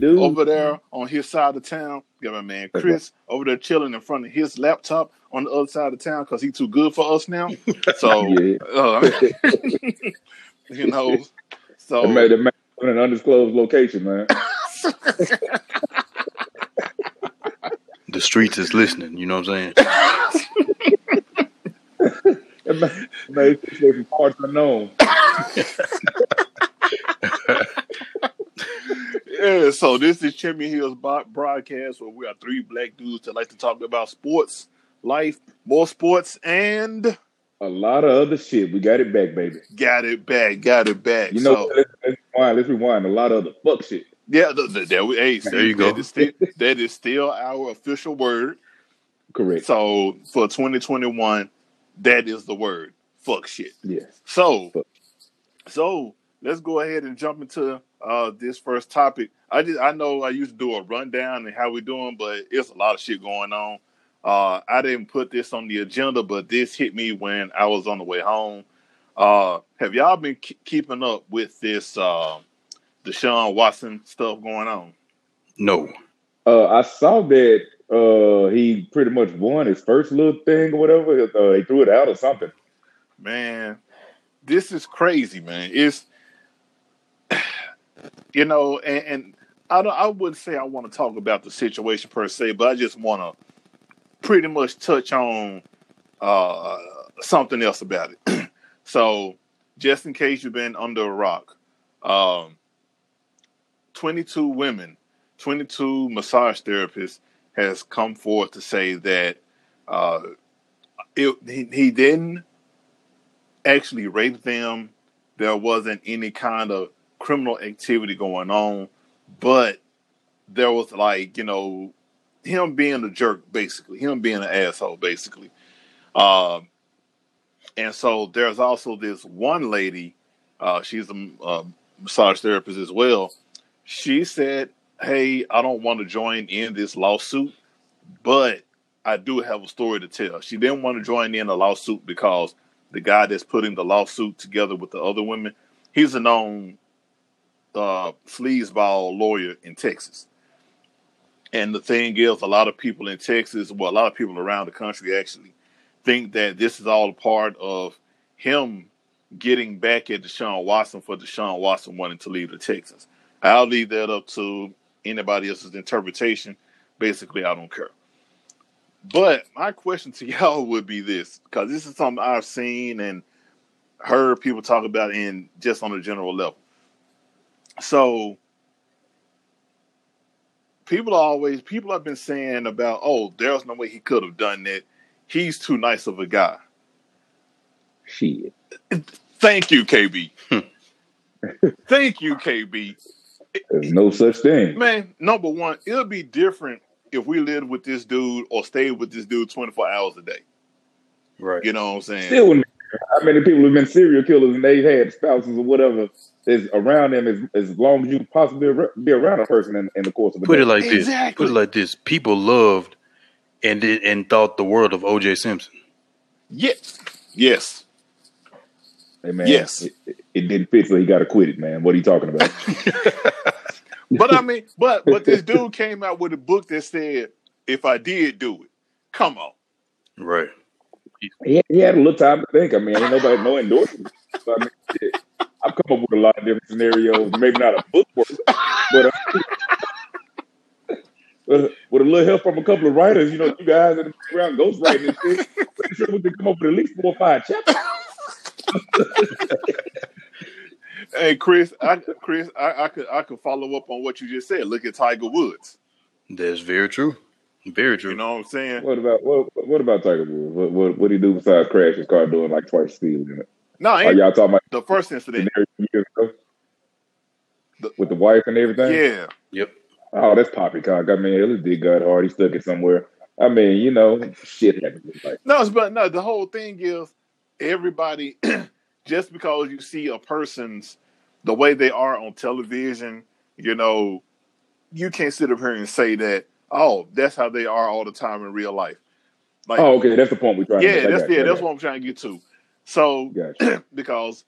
chilling over there on his side of town. Got my man Chris over there chilling in front of his laptop on the other side of town because he's too good for us now. So, uh, you know, so It made it made it an undisclosed location, man. The streets is listening. You know what I'm saying? It made, it made it from parts unknown. Yeah, so this is Champion Hills broadcast where we are three black dudes that like to talk about sports, life, more sports, and A lot of other shit. We got it back, baby. got it back, got it back. You know, so, let's, let's rewind. Let's rewind. A lot of other fuck shit. yeah, the, the, there, we, hey, There you go. is still, that is still our official word. Correct. So for 2021, that is the word. Fuck shit. yes. So, Fuck. so let's go ahead and jump into uh, this first topic. I just I know I used to do a rundown and how we doing, but it's a lot of shit going on. Uh, I didn't put this on the agenda, but this hit me when I was on the way home. Uh, have y'all been ke- keeping up with this uh, Deshaun Watson stuff going on? No. Uh, I saw that uh, he pretty much won his first little thing or whatever. Uh, he threw it out or something. Man, this is crazy, man. It's you know, and, and I don't I wouldn't say I want to talk about the situation per se, but I just want to pretty much touch on uh something else about it. so, just in case you've been under a rock, um 22 women, 22 massage therapists has come forth to say that uh it, he, he didn't actually rape them. There wasn't any kind of criminal activity going on, but there was like, you know, him being a jerk, basically, him being an asshole, basically. Um, and so there's also this one lady, uh, she's a, a massage therapist as well. She said, Hey, I don't want to join in this lawsuit, but I do have a story to tell. She didn't want to join in a lawsuit because the guy that's putting the lawsuit together with the other women, he's a known uh, sleazeball lawyer in Texas. And the thing is, a lot of people in Texas, well, a lot of people around the country actually think that this is all a part of him getting back at Deshaun Watson for Deshaun Watson wanting to leave the Texans. I'll leave that up to anybody else's interpretation. Basically, I don't care. But my question to y'all would be this, because this is something I've seen and heard people talk about in just on a general level. So people are always people have been saying about, oh, there's no way he could have done that. He's too nice of a guy. Shit. Thank you, KB. Hmm. Thank you, KB. There's no such thing. Man, number one, it'll be different if we lived with this dude or stayed with this dude 24 hours a day. Right. You know what I'm saying? Still, wouldn't matter. How many people have been serial killers and they had spouses or whatever is around them as, as long as you possibly be around a person in, in the course of the Put day. it like this. Exactly. Put it like this. People loved and did, and thought the world of O.J. Simpson. Yes. Yes. Hey, man, Yes. It, it- it didn't fit, so he got acquitted, man. What are you talking about? But I mean, but but this dude came out with a book that said, if I did do it, come on. Right. He, he had a little time to think. I mean, ain't nobody no endorsement. So, I mean, shit, I've come up with a lot of different scenarios. Maybe not a book work, but uh, with with a little help from a couple of writers, you know, you guys in the background ghostwriting and shit. Pretty sure we can come up with at least four or five chapters. Hey Chris, I Chris, I, I could I could follow up on what you just said. Look at Tiger Woods. That's very true. Very true. You know what I'm saying? What about what? What about Tiger Woods? What what what he do besides crash his car doing like twice speed limit? No, Are ain't y'all talking about the first incident. years ago The- with the wife and everything? Yeah. Yep. Oh, that's poppycock. I mean, his dick got hard. He stuck it somewhere. I mean, you know, shit happens. Like, No, it's- but no, the whole thing is everybody just because you see a person's the way they are on television, you know, you can't sit up here and say that, oh, that's how they are all the time in real life. Like oh, okay, that's the point we're trying yeah, that's got yeah, I what I'm trying to get to. So Gotcha. because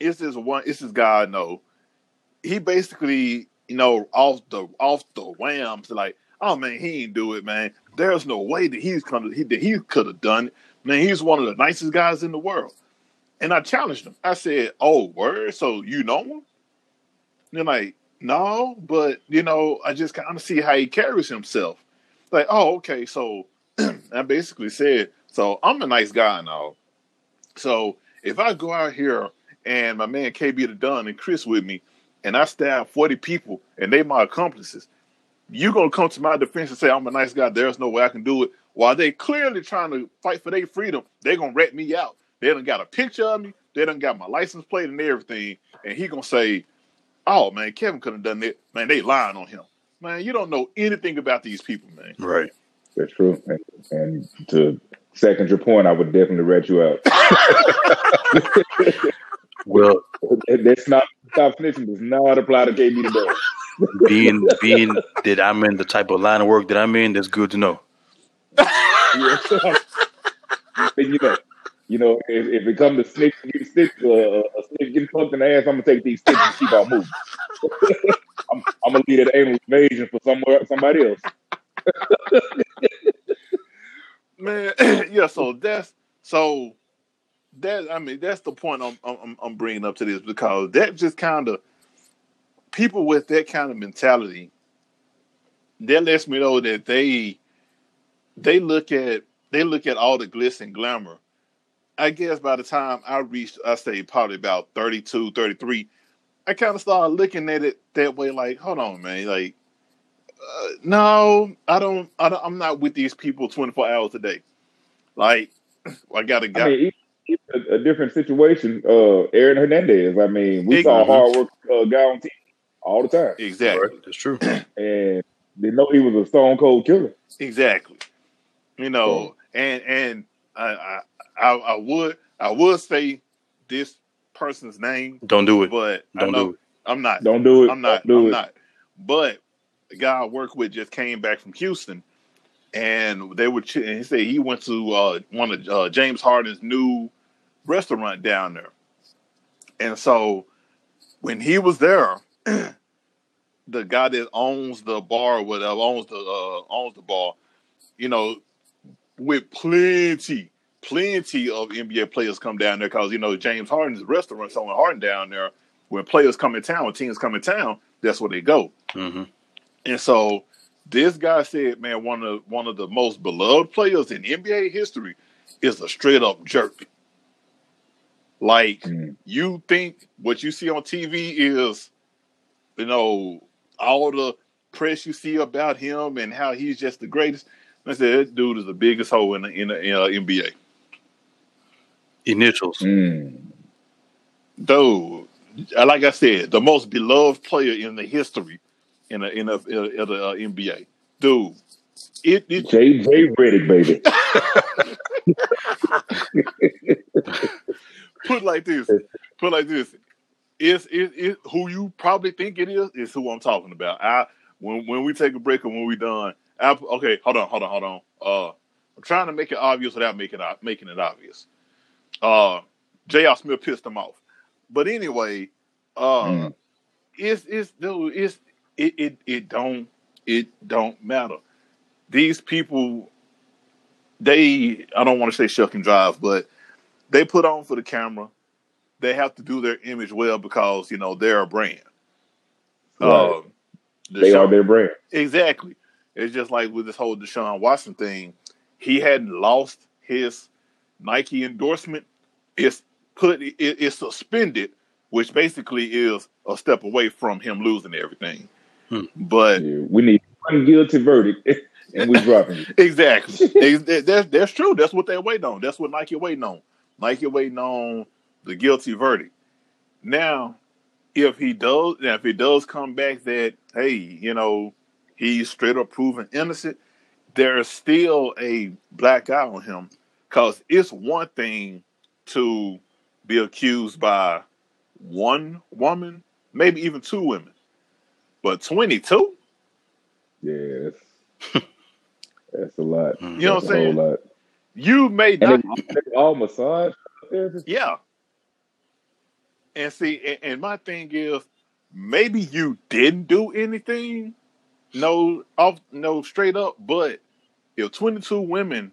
it's this one, it's this guy I know. He basically, you know, off the off the whams, like, oh man, he ain't do it, man. There's no way that he's gonna he that he could have done it. Man, he's one of the nicest guys in the world. And I challenged him. I said, "Oh, word? So you know him?" And they're like, "No, but you know, I just kind of see how he carries himself." Like, oh, okay. So I basically said, "So I'm a nice guy and all. So if I go out here and my man KB the Dunn and Chris with me, and I stab 40 people and they my accomplices, you gonna come to my defense and say I'm a nice guy. There's no way I can do it. While they clearly trying to fight for their freedom, they gonna rat me out. They done got a picture of me. They done got my license plate and everything. And he gonna say, "Oh man, Kevin could have done that. Man, they lying on him. Man, you don't know anything about these people, man." Right. That's true. And, and to second your point, I would definitely rat you out. Well, That's not stop snitching does not apply to KB the dog. being being that I'm in the type of line of work that I'm in, that's good to know. Yeah. But, you know, you know, if, if it comes to snitch getting stitch, uh, a snitch getting fucked in the ass, I'm gonna take these stitches and keep on moving. I'm, I'm gonna leave that anal invasion for somewhere somebody else. man yeah so that's so that i mean that's the point i'm i'm, I'm bringing up to this because that just kind of people with that kind of mentality that lets me know that they they look at they look at all the glitz and glamour i guess by the time i reached i say probably about 32 33 i kind of started looking at it that way like hold on man like uh, no, I don't, I don't. I'm not with these people 24 hours a day. Like, I got a I guy. mean, even a, a different situation. Uh, Aaron Hernandez. I mean, we saw a hard work uh, guy on TV all the time, exactly, Right. That's true. and they know he was a stone cold killer. exactly. You know, and and I, I, I, I would, I would say this person's name, Don't do it. but Don't know do it. I'm not. Don't do it. I'm not. Don't I'm it. not. But the guy I work with just came back from Houston, and they were. ch- And he said he went to uh, one of uh, James Harden's new restaurant down there, and so when he was there, the guy that owns the bar, or whatever owns the uh, owns the bar, you know, with plenty. Plenty of NBA players come down there because you know James Harden's restaurant, so Harden down there, when players come in town, when teams come in town, that's where they go. hmm And so this guy said, man, one of one of the most beloved players in NBA history is a straight up jerk. Like Mm. you think what you see on TV is, you know, all the press you see about him and how he's just the greatest. I said that dude is the biggest hoe in the, in the in, uh, NBA. Initials. Mm. Dude, uh, like I said, the most beloved player in the history in the in the, in the uh, NBA. Dude, it, it J. J. Redick, baby. put like this. Put like this. Is is is who you probably think it is? Is who I'm talking about. I when when we take a break and when we done. I, okay, hold on, hold on, hold on. Uh, I'm trying to make it obvious without making it making it obvious. Uh, J.R. Smith pissed him off, but anyway, uh, Mm. it's it's dude, it's it it it don't it don't matter. These people, they I don't want to say shuck and drive, but they put on for the camera. They have to do their image well because you know they're a brand. Right. Um, they are their brand. exactly. It's just like with this whole Deshaun Watson thing. He hadn't lost his Nike endorsement. is put it's suspended, which basically is a step away from him losing everything. Hmm. But Yeah, we need one guilty verdict, and we dropping it. Exactly. That's that's true. That's what they're waiting on. That's what Nike waiting on. Nike waiting on the guilty verdict. Now, if he does, now if he does come back that hey, you know, he's straight up proven innocent, there is still a black eye on him because it's one thing to be accused by one woman, maybe even two women, but twenty two. Yeah, that's, that's a lot. Mhm. You know That's what I'm saying? whole lot. You may And not. they, they all massage. therapist? Yeah. And see, and, and my thing is, maybe you didn't do anything, no, off, no, straight up. But if twenty two women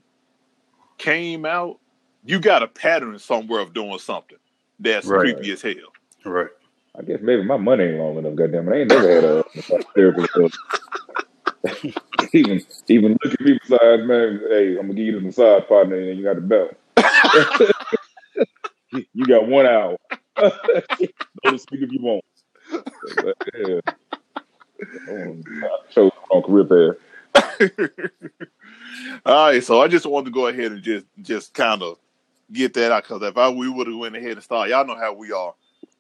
came out, you got a pattern somewhere of doing something that's Right. creepy as hell. Right. I guess maybe my money ain't long enough. Goddamn it, I ain't never had a massage therapist. Even even look at me besides, man. Hey, I'm gonna give you the massage partner, and you got the belt. you got one hour. Go to speak if you want. But, yeah. I want to show on career path. All right, so I just wanted to go ahead and just just kind of get that out because if I we would have went ahead and started, y'all know how we are.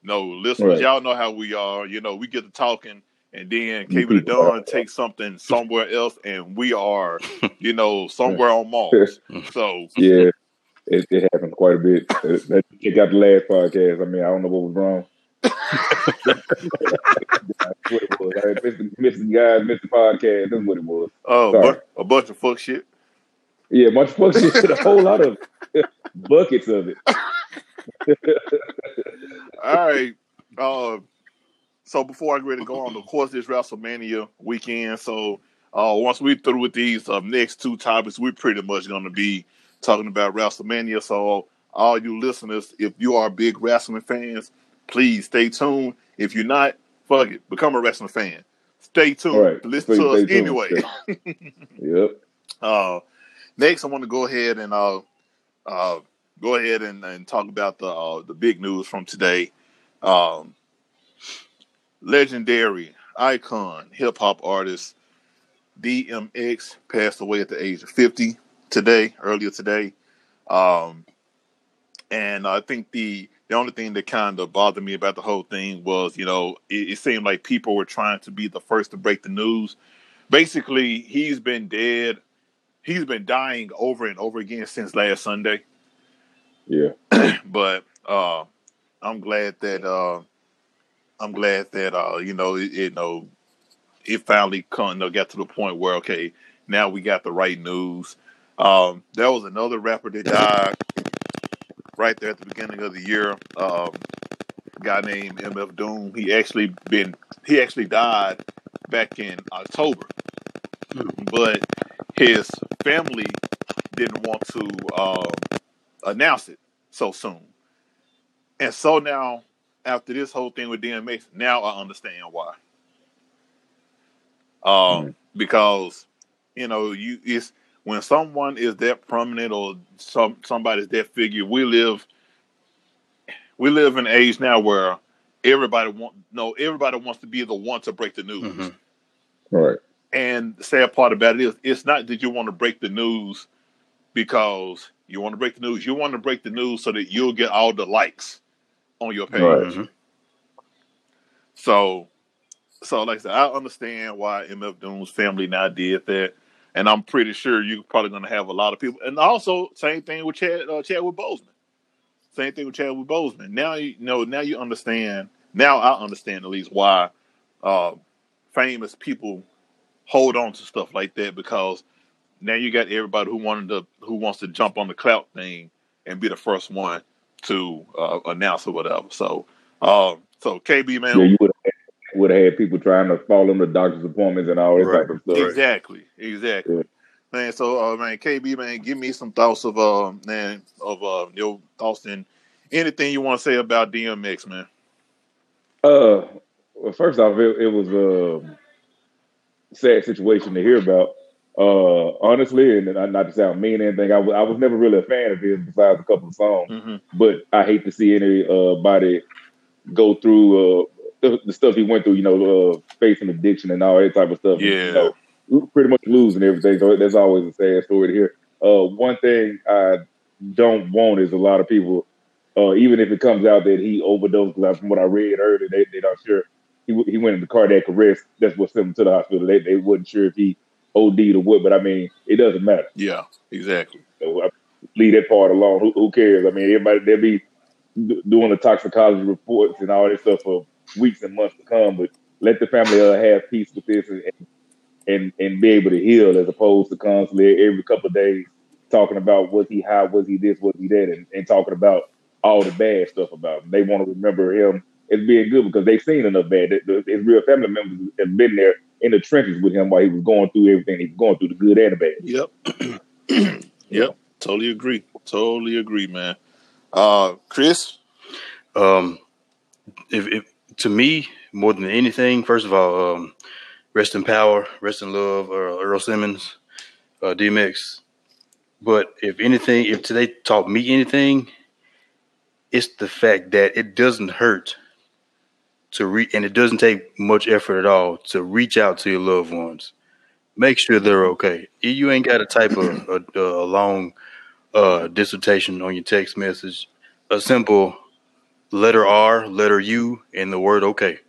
No, listeners, Right. y'all know how we are. You know, we get to talking, and then Kevin the people Dunn takes something somewhere else, and we are, you know, somewhere on Mars. So Yeah, it, it happened quite a bit. Check out the last podcast. I mean, I don't know what was wrong. That's what it was. I missed, missed the guys, missed the podcast. That's what it was. Oh, Sorry. a bunch of fuck shit. Yeah, much fuck shit. A whole lot of buckets of it. All right. Uh, so before I get ready to go on, of course, this WrestleMania weekend. So uh, once we through with these uh, next two topics, we're pretty much going to be talking about WrestleMania. So all you listeners, if you are big wrestling fans, please stay tuned. If you're not, fuck it, become a wrestling fan. Stay tuned. Right. Listen Stay- to us anyway. Yep. Uh, next, I want to go ahead and uh, uh, go ahead and, and talk about the uh, the big news from today. Um, legendary icon hip hop artist DMX passed away at the age of fifty today, earlier today. Um, and I think the the only thing that kind of bothered me about the whole thing was, you know, it, it seemed like people were trying to be the first to break the news. Basically, he's been dead he's been dying over and over again since last Sunday. Yeah. But uh, I'm glad that uh, I'm glad that uh, you know it, you know it finally come you know, got to the point where okay now we got the right news. Um, there was another rapper that died right there at the beginning of the year. Um, guy named MF Doom. He actually been he actually died back in October, but his family didn't want to um, announce it so soon. And so now, after this whole thing with DMX, now I understand why. Um, because you know, you it's when someone is that prominent or some somebody's that figure. We live, we live in an age now where everybody want no everybody wants to be the one to break the news. Mhm. Right. And the sad part about it is, it's not that you want to break the news because you want to break the news. You want to break the news so that you'll get all the likes on your page. Right. Mhm. So, so like I said, I understand why MF Doom's family now did that, and I'm pretty sure you're probably going to have a lot of people. And also, same thing with Chad, uh, Chadwick Boseman. Same thing with Chadwick Boseman. Now you know. Now you understand. Now I understand at least why uh, famous people hold on to stuff like that because now you got everybody who wanted to who wants to jump on the clout thing and be the first one to uh, announce or whatever. So, um, so KB man, Yeah, you would would have had people trying to follow the doctor's appointments and all that Right. type of stuff. exactly, exactly. Yeah. Man, so uh, man, KB man, give me some thoughts of uh man of uh your thoughts and anything you want to say about DMX, man. Uh, well, first off, it, it was a sad situation to hear about. Uh, honestly, and not, not to sound mean or anything, I wa- I was never really a fan of his besides a couple of songs. hmm But I hate to see anybody go through uh, the, the stuff he went through. You know, uh, facing addiction and all that type of stuff. Yeah. You know, pretty much losing everything. So that's always a sad story to hear. Uh, one thing I don't want is a lot of people, uh, even if it comes out that he overdosed, because from what I read earlier, they, they're not sure. He, he went into cardiac arrest. That's what sent him to the hospital. They, they wasn't sure if he OD'd or what, but I mean, it doesn't matter. Yeah, exactly. So I leave that part alone. Who, who cares? I mean, everybody they'll be doing the toxicology reports and all this stuff for weeks and months to come. But let the family uh, have peace with this and, and and be able to heal, as opposed to constantly every couple of days talking about was he high, was he this, was he that, and, and talking about all the bad stuff about him. They want to remember him as being good because they've seen enough bad. His real family members have been there in the trenches with him while he was going through everything. He was going through the good and the bad. Yep. yep. Totally agree. Totally agree, man. Uh, Chris? Um, if, if to me, more than anything, first of all, um, rest in power, rest in love, uh, Earl Simmons, uh, DMX. But if anything, if today taught me anything, it's the fact that it doesn't hurt to reach, and it doesn't take much effort at all to reach out to your loved ones. Make sure they're okay. You ain't got to type a, a, a long uh, dissertation on your text message. A simple letter R, letter U, and the word okay.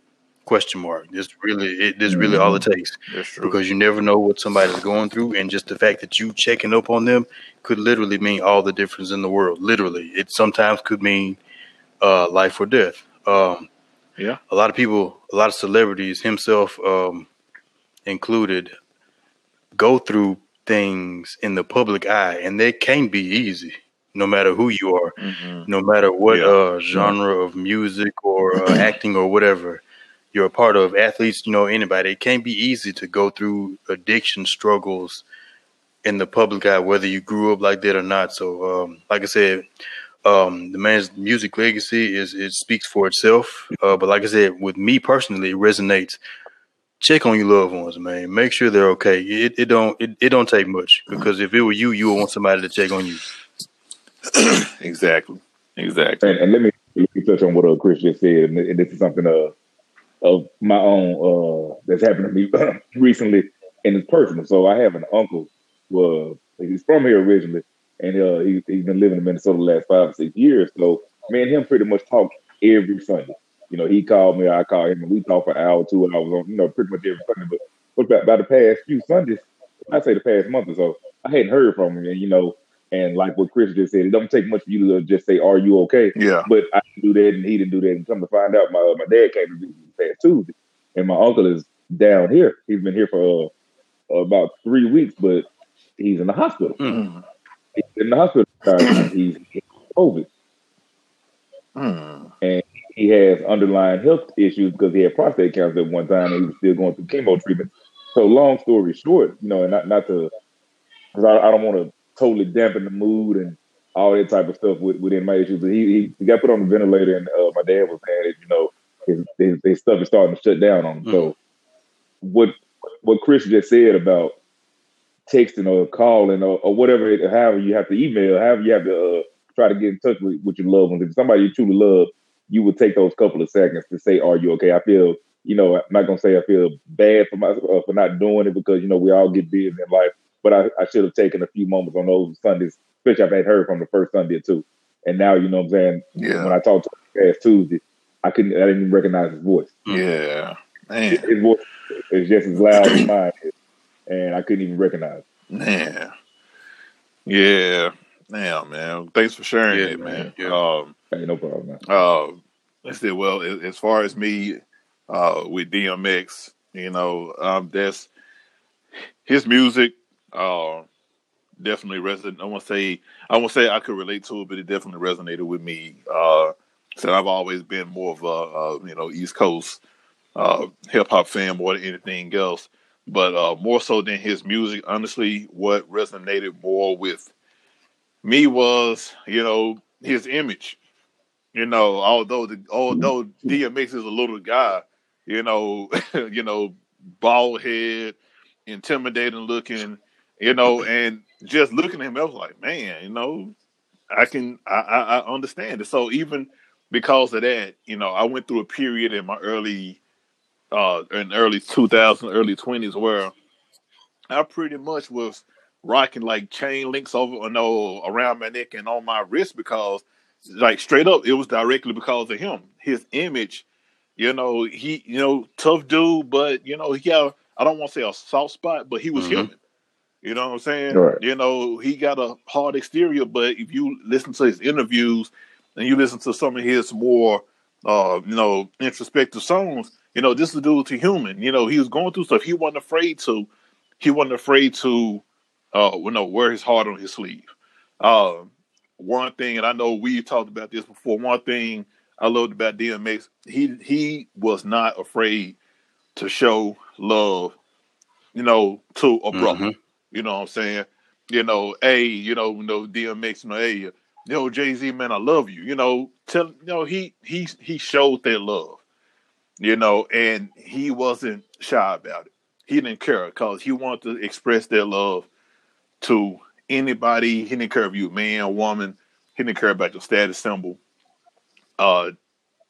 Question mark. This really, it, this really all it mm-hmm. takes. Because you never know what somebody's going through, and just the fact that you checking up on them could literally mean all the difference in the world. Literally, it sometimes could mean uh, life or death. Um, yeah, a lot of people, a lot of celebrities, himself um, included, go through things in the public eye, and they can't be easy no matter who you are, mm-hmm. no matter what yeah. uh, genre of music or uh, acting or whatever you're a part of. Athletes, you know, anybody. It can't be easy to go through addiction struggles in the public eye, whether you grew up like that or not. So, um, like I said, um, the man's music legacy is it speaks for itself. Uh, but like I said, with me personally, it resonates. Check on your loved ones, man. Make sure they're okay. It, it don't it, it don't take much because if it were you, you would want somebody to check on you. exactly. Exactly. And, and, let me let me touch on what uh, Chris just said, and this is something uh, of my own uh, that's happened to me recently, and it's personal. So I have an uncle. Uh, he's from here originally, and uh, he, he's been living in Minnesota the last five or six years. So me and him pretty much talk every Sunday. You know, he called me, I called him, and we talk for an hour, two hours on, you know, pretty much every Sunday. But, but by, by the past few Sundays, I say the past month or so, I hadn't heard from him. And, you know, and like what Chris just said, it don't take much for you to just say, "Are you okay?" Yeah. But I didn't do that, and he didn't do that, and come to find out, my my dad came to visit past Tuesday, and my uncle is down here. He's been here for uh, about three weeks, but he's in the hospital. Mm. He's in the hospital. he's COVID, mm. and he has underlying health issues because he had prostate cancer at one time, and he was still going through chemo treatment. So, long story short, you know, and not not to, because I, I don't want to totally dampen the mood and all that type of stuff with, within my issues. But he, he, he got put on the ventilator, and uh, my dad was saying that you know his, his, his, stuff is starting to shut down on him. Mm. So what what Chris just said about texting or calling or, or whatever, it, however you have to email, however you have to uh, try to get in touch with, with your loved ones. If somebody you truly love, you would take those couple of seconds to say, "Are you okay?" I feel, you know, I'm not gonna say I feel bad for my uh, for not doing it because you know we all get busy in life but I, I should have taken a few moments on those Sundays, especially I've had heard from the first Sunday or two. And now, you know what I'm saying? Yeah. When I talked to him last Tuesday, I couldn't, I didn't even recognize his voice. Yeah. Man. His, his voice is just as loud as mine is, and I couldn't even recognize Man. Yeah. Damn, man. Thanks for sharing yeah, it, man. Yeah. Um, hey, no problem, man. Uh, let's say, well, as far as me uh, with DMX, you know, um, that's his music uh, definitely resonated. I want to say I won't say I could relate to it, but it definitely resonated with me. Uh, so I've always been more of a, a you know East Coast uh, hip hop fan more than anything else. But uh, more so than his music, honestly, what resonated more with me was you know his image. You know, although the although DMX is a little guy, you know, you know, bald head, intimidating looking, you know, and just looking at him, I was like, man, you know, I can, I, I, I understand it. So even because of that, you know, I went through a period in my early, uh, in early 2000s, early 20s where I pretty much was rocking like chain links over, you know, around my neck and on my wrist because, like, straight up, it was directly because of him, his image. You know, he, you know, tough dude, but you know, he got, I don't want to say a soft spot, but he was mm-hmm. human. You know what I'm saying? Right. You know, he got a hard exterior, but if you listen to his interviews and you listen to some of his more, uh, you know, introspective songs, you know, this is due to human. You know, he was going through stuff. He wasn't afraid to. He wasn't afraid to, uh, you know, wear his heart on his sleeve. Uh, one thing, and I know we talked about this before. One thing I loved about DMX, he he was not afraid to show love, you know, to a brother. Mhm. You know what I'm saying? You know, hey, you know, know, DMX, know, hey, know, Jay Z, man, I love you. You know, tell you know, he he he showed that love, you know, and he wasn't shy about it. He didn't care because he wanted to express that love to anybody. He didn't care if you man, or woman. He didn't care about your status symbol. Uh,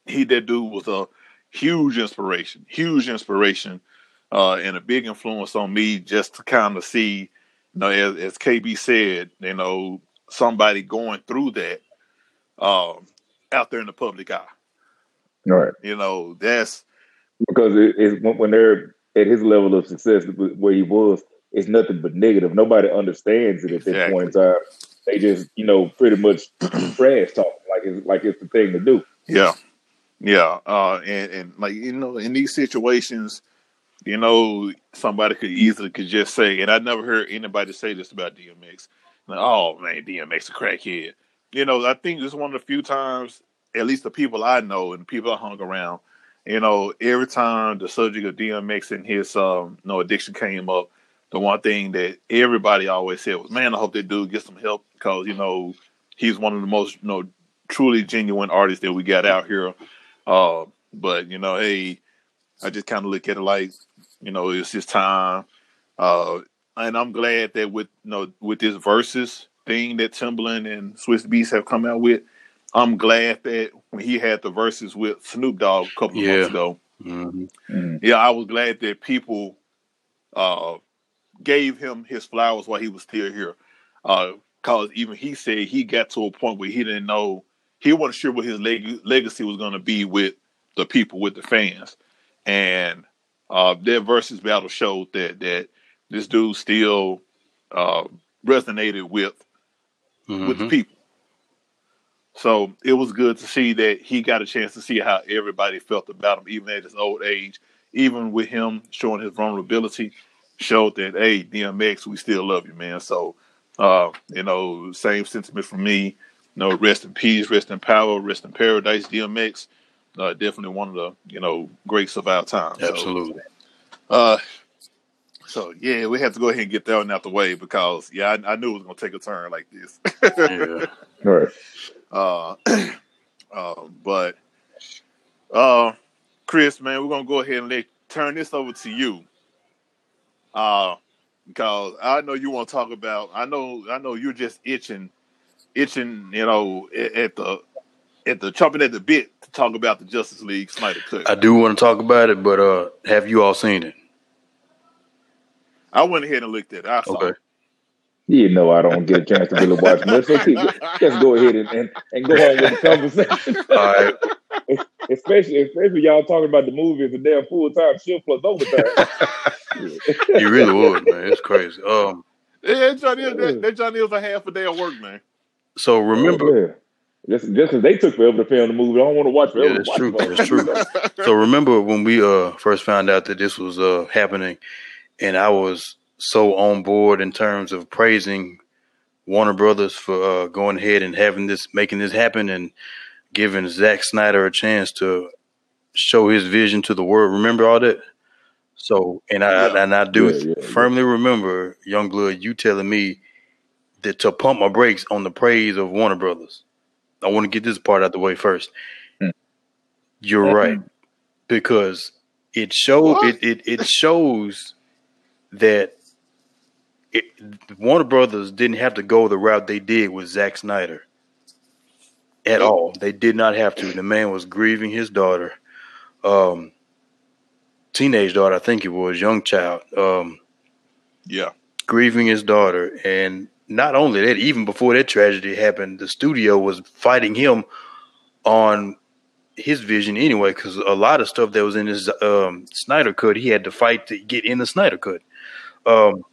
he that dude was a huge inspiration, huge inspiration, uh, and a big influence on me just to kind of see, you know, as, as KB said, you know, somebody going through that um, out there in the public eye. Right. You know, that's because it, it's when, they're at his level of success where he was, it's nothing but negative. Nobody understands it at this point in time. They just, you know, pretty much trash talk like it's like it's the thing to do. Yeah, yeah, uh, and and like you know, in these situations, you know, somebody could easily could just say, and I never heard anybody say this about DMX. Like, oh man, DMX a crackhead. You know, I think this is one of the few times, at least the people I know and people I hung around, you know, every time the subject of DMX and his um, you know, addiction came up, the one thing that everybody always said was, "Man, I hope that dude gets some help because you know he's one of the most you know truly genuine artists that we got out here." Uh, but you know, hey, I just kind of look at it like, you know, it's his time. Uh, and I'm glad that with you know with this Verzuz thing that Timbaland and Swizz Beatz have come out with, I'm glad that when he had the Verzuz with Snoop Dogg a couple of Yeah. months ago, Mhm. Mhm. yeah, I was glad that people uh, gave him his flowers while he was still here. Because even he said he got to a point where he didn't know, he wasn't sure what his leg- legacy was going to be with the people, with the fans. And uh, their Verzuz battle showed that that this dude still uh, resonated with with the Mhm. people. So it was good to see that he got a chance to see how everybody felt about him, even at his old age, even with him showing his vulnerability, showed that hey, DMX, we still love you, man. So uh, you know, same sentiment from me. You know, rest in peace, rest in power, rest in paradise, DMX. Uh, definitely one of the you know greats of our time. So, Absolutely. uh, so yeah, we have to go ahead and get that one out the way because yeah, I, I knew it was gonna take a turn like this. Yeah. All right. Uh, uh, but uh, Chris, man, we're gonna go ahead and let turn this over to you. Uh, because I know you want to talk about. I know, I know you're just itching, itching. You know, at, at the at the chomping at the bit to talk about the Justice League Snyder Cut. I do want to talk about it, but uh, have you all seen it? I went ahead and looked at it. I saw Okay. it. You know I don't get a chance to really watch much. So see, just go ahead and, and, and go on with the conversation. All right. especially especially y'all talking about the movie as a damn full time shift plus overtime. You really would, man. It's crazy. Um, Yeah, Johnny, that, that Johnny was a half a day of work, man. so remember, Oh, yeah. Just just as they took forever to film the movie, I don't want to watch forever. Yeah, that's Watch true. That's true. so remember when we uh first found out that this was uh happening, and I was so on board in terms of praising Warner Brothers for uh, going ahead and having this, making this happen, and giving Zack Snyder a chance to show his vision to the world. Remember all that. So, and I Yeah. and I do yeah, yeah. firmly remember, Youngblood, you telling me that to pump my brakes on the praise of Warner Brothers. I want to get this part out of the way first. Hmm. You're Mhm. right because it shows it, it it shows that it, Warner Brothers didn't have to go the route they did with Zack Snyder at all. They did not have to. The man was grieving his daughter, um, teenage daughter, I think it was, young child, um, Yeah, grieving his daughter, and not only that, even before that tragedy happened, the studio was fighting him on his vision anyway, because a lot of stuff that was in his um, Snyder cut, he had to fight to get in the Snyder cut. Um,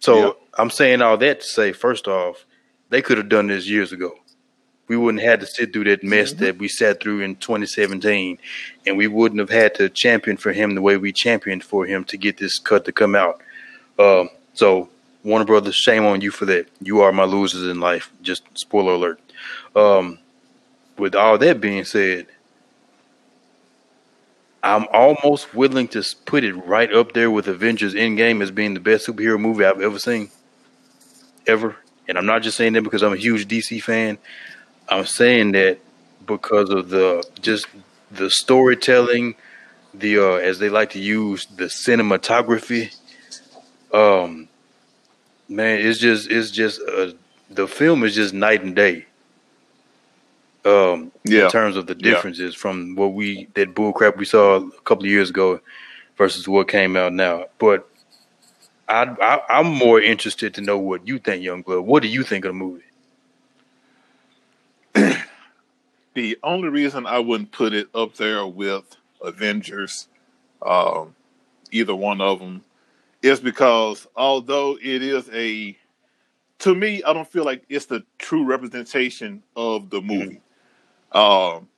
so Yeah. I'm saying all that to say, first off, they could have done this years ago. We wouldn't have had to sit through that mess Mhm. that we sat through in 2017, and we wouldn't have had to champion for him the way we championed for him to get this cut to come out. Um, so Warner Brothers, shame on you for that. You are my losers in life. Just spoiler alert. Um, with all that being said, I'm almost willing to put it right up there with Avengers Endgame as being the best superhero movie I've ever seen, ever. And I'm not just saying that because I'm a huge DC fan. I'm saying that because of the just the storytelling, the uh, as they like to use the cinematography. Um, man, it's just it's just uh, the film is just night and day. Um, Yeah. in terms of the Yeah. differences from what we that bullcrap we saw a couple of years ago versus what came out now. But I, I I'm more interested to know what you think, Young Blood. What do you think of the movie? The only reason I wouldn't put it up there with Avengers, um, either one of them, is because although it is a, to me, I don't feel like it's the true representation of the movie. Um,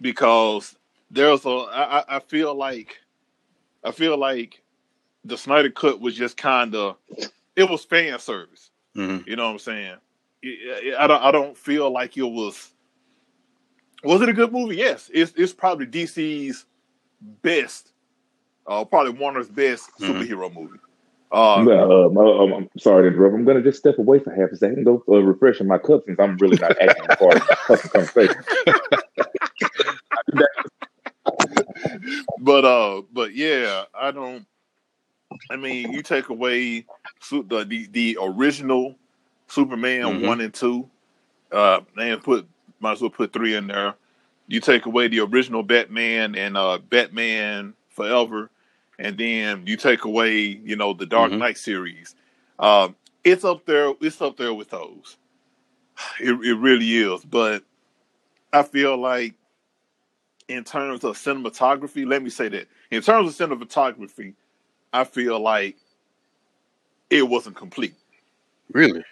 because there's a, I, I- feel like, I feel like the Snyder Cut was just kind of, it was fan service. Mm-hmm. You know what I'm saying? I don't. I don't feel like it was. Was it a good movie? Yes. It's it's probably DC's best, uh, probably Warner's best Mhm. superhero movie. Uh, Well, um, I'm sorry to interrupt. I'm going to just step away for half a second, go uh, refreshing my cup since I'm really not acting a part of the conversation. but uh, but yeah, I don't. I mean, you take away su- the the, the original Superman Mhm. one and two, uh, and put might as well put three in there. You take away the original Batman and uh, Batman Forever, and then you take away you know the Dark Mhm. Knight series. Um, it's up there. It's up there with those. It it really is. But I feel like in terms of cinematography, let me say that in terms of cinematography, I feel like it wasn't complete. Really?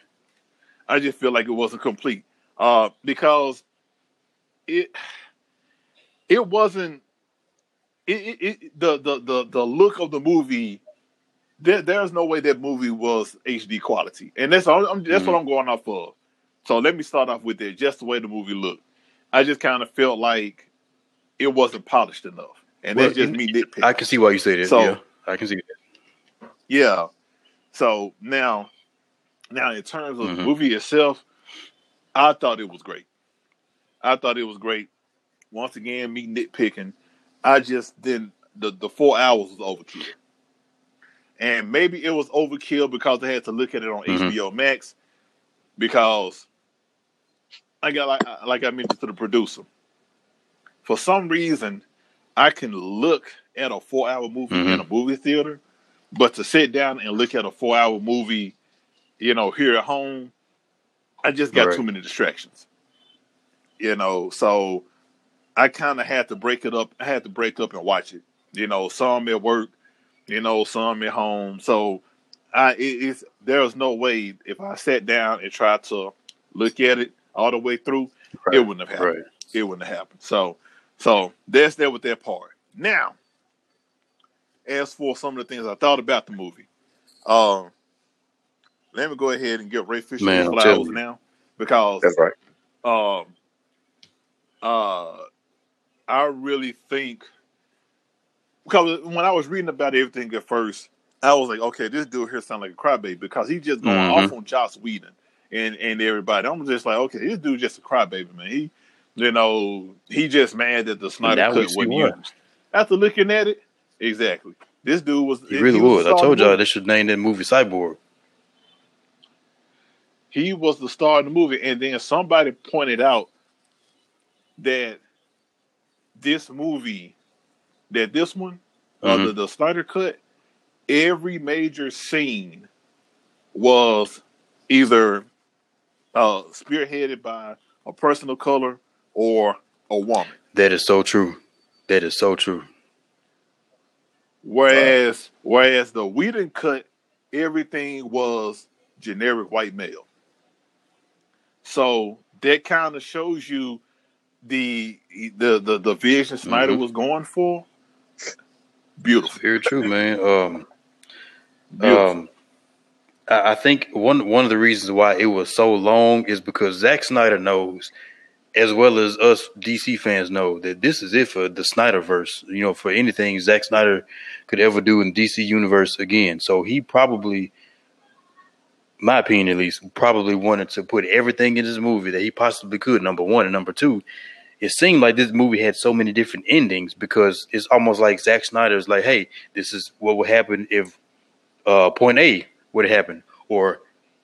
I just feel like it wasn't complete uh, because it it wasn't it, it, the, the the the look of the movie. There, there's no way that movie was HD quality, and that's all, I'm, that's what I'm going off of. So let me start off with that. Just the way the movie looked, I just kind of felt like it wasn't polished enough, and Well, that's just me nitpicking. I can see why you say that. So- yeah, I can see that. Yeah. So now, now in terms of the Mhm. movie itself, I thought it was great. I thought it was great. Once again, me nitpicking. I just didn't. The the four hours was overkill, and maybe it was overkill because I had to look at it on Mhm. HBO Max. Because I got like like I mentioned to the producer. For some reason, I can look at a four hour movie Mhm. in a movie theater, but to sit down and look at a four hour movie, you know, here at home, I just got Right. too many distractions. You know, so I kind of had to break it up. I had to break up and watch it. You know, some at work, you know, some at home. So I it, it's there's no way if I sat down and tried to look at it all the way through, Right. it wouldn't have happened Right. it wouldn't have happened. So, so that's there with that part. Now, as for some of the things I thought about the movie, um, let me go ahead and give Ray Fisher Man, flowers now because That's right. um, uh, I really think because when I was reading about everything at first, I was like, okay, this dude here sounds like a crybaby because he's just going Mhm. off on Joss Whedon and and everybody. I'm just like, okay, this dude just a crybaby, man. He, you know, he just mad that the Snyder cut wasn't used. After looking at it, exactly, this dude was. He really was was. I told y'all they should name that movie Cyborg. he was the star of the movie, and then somebody pointed out that this movie, that this one, uh, Mhm. the, the Snyder cut, every major scene was either uh, spearheaded by a person of color or a woman. That is so true. That is so true. Whereas, whereas the Whedon cut, everything was generic white male. So that kind of shows you the the the, the vision Snyder Mhm. was going for. Beautiful, Very true, man. Um, beautiful. um, I think one one of the reasons why it was so long is because Zack Snyder knows, as well as us DC fans know, that this is it for the Snyderverse. You know, for anything Zack Snyder could ever do in DC universe again. So he probably, my opinion at least, probably wanted to put everything in this movie that he possibly could. Number one and number two, it seemed like this movie had so many different endings because it's almost like Zack Snyder's like, hey, this is what would happen if uh, point A would happen, or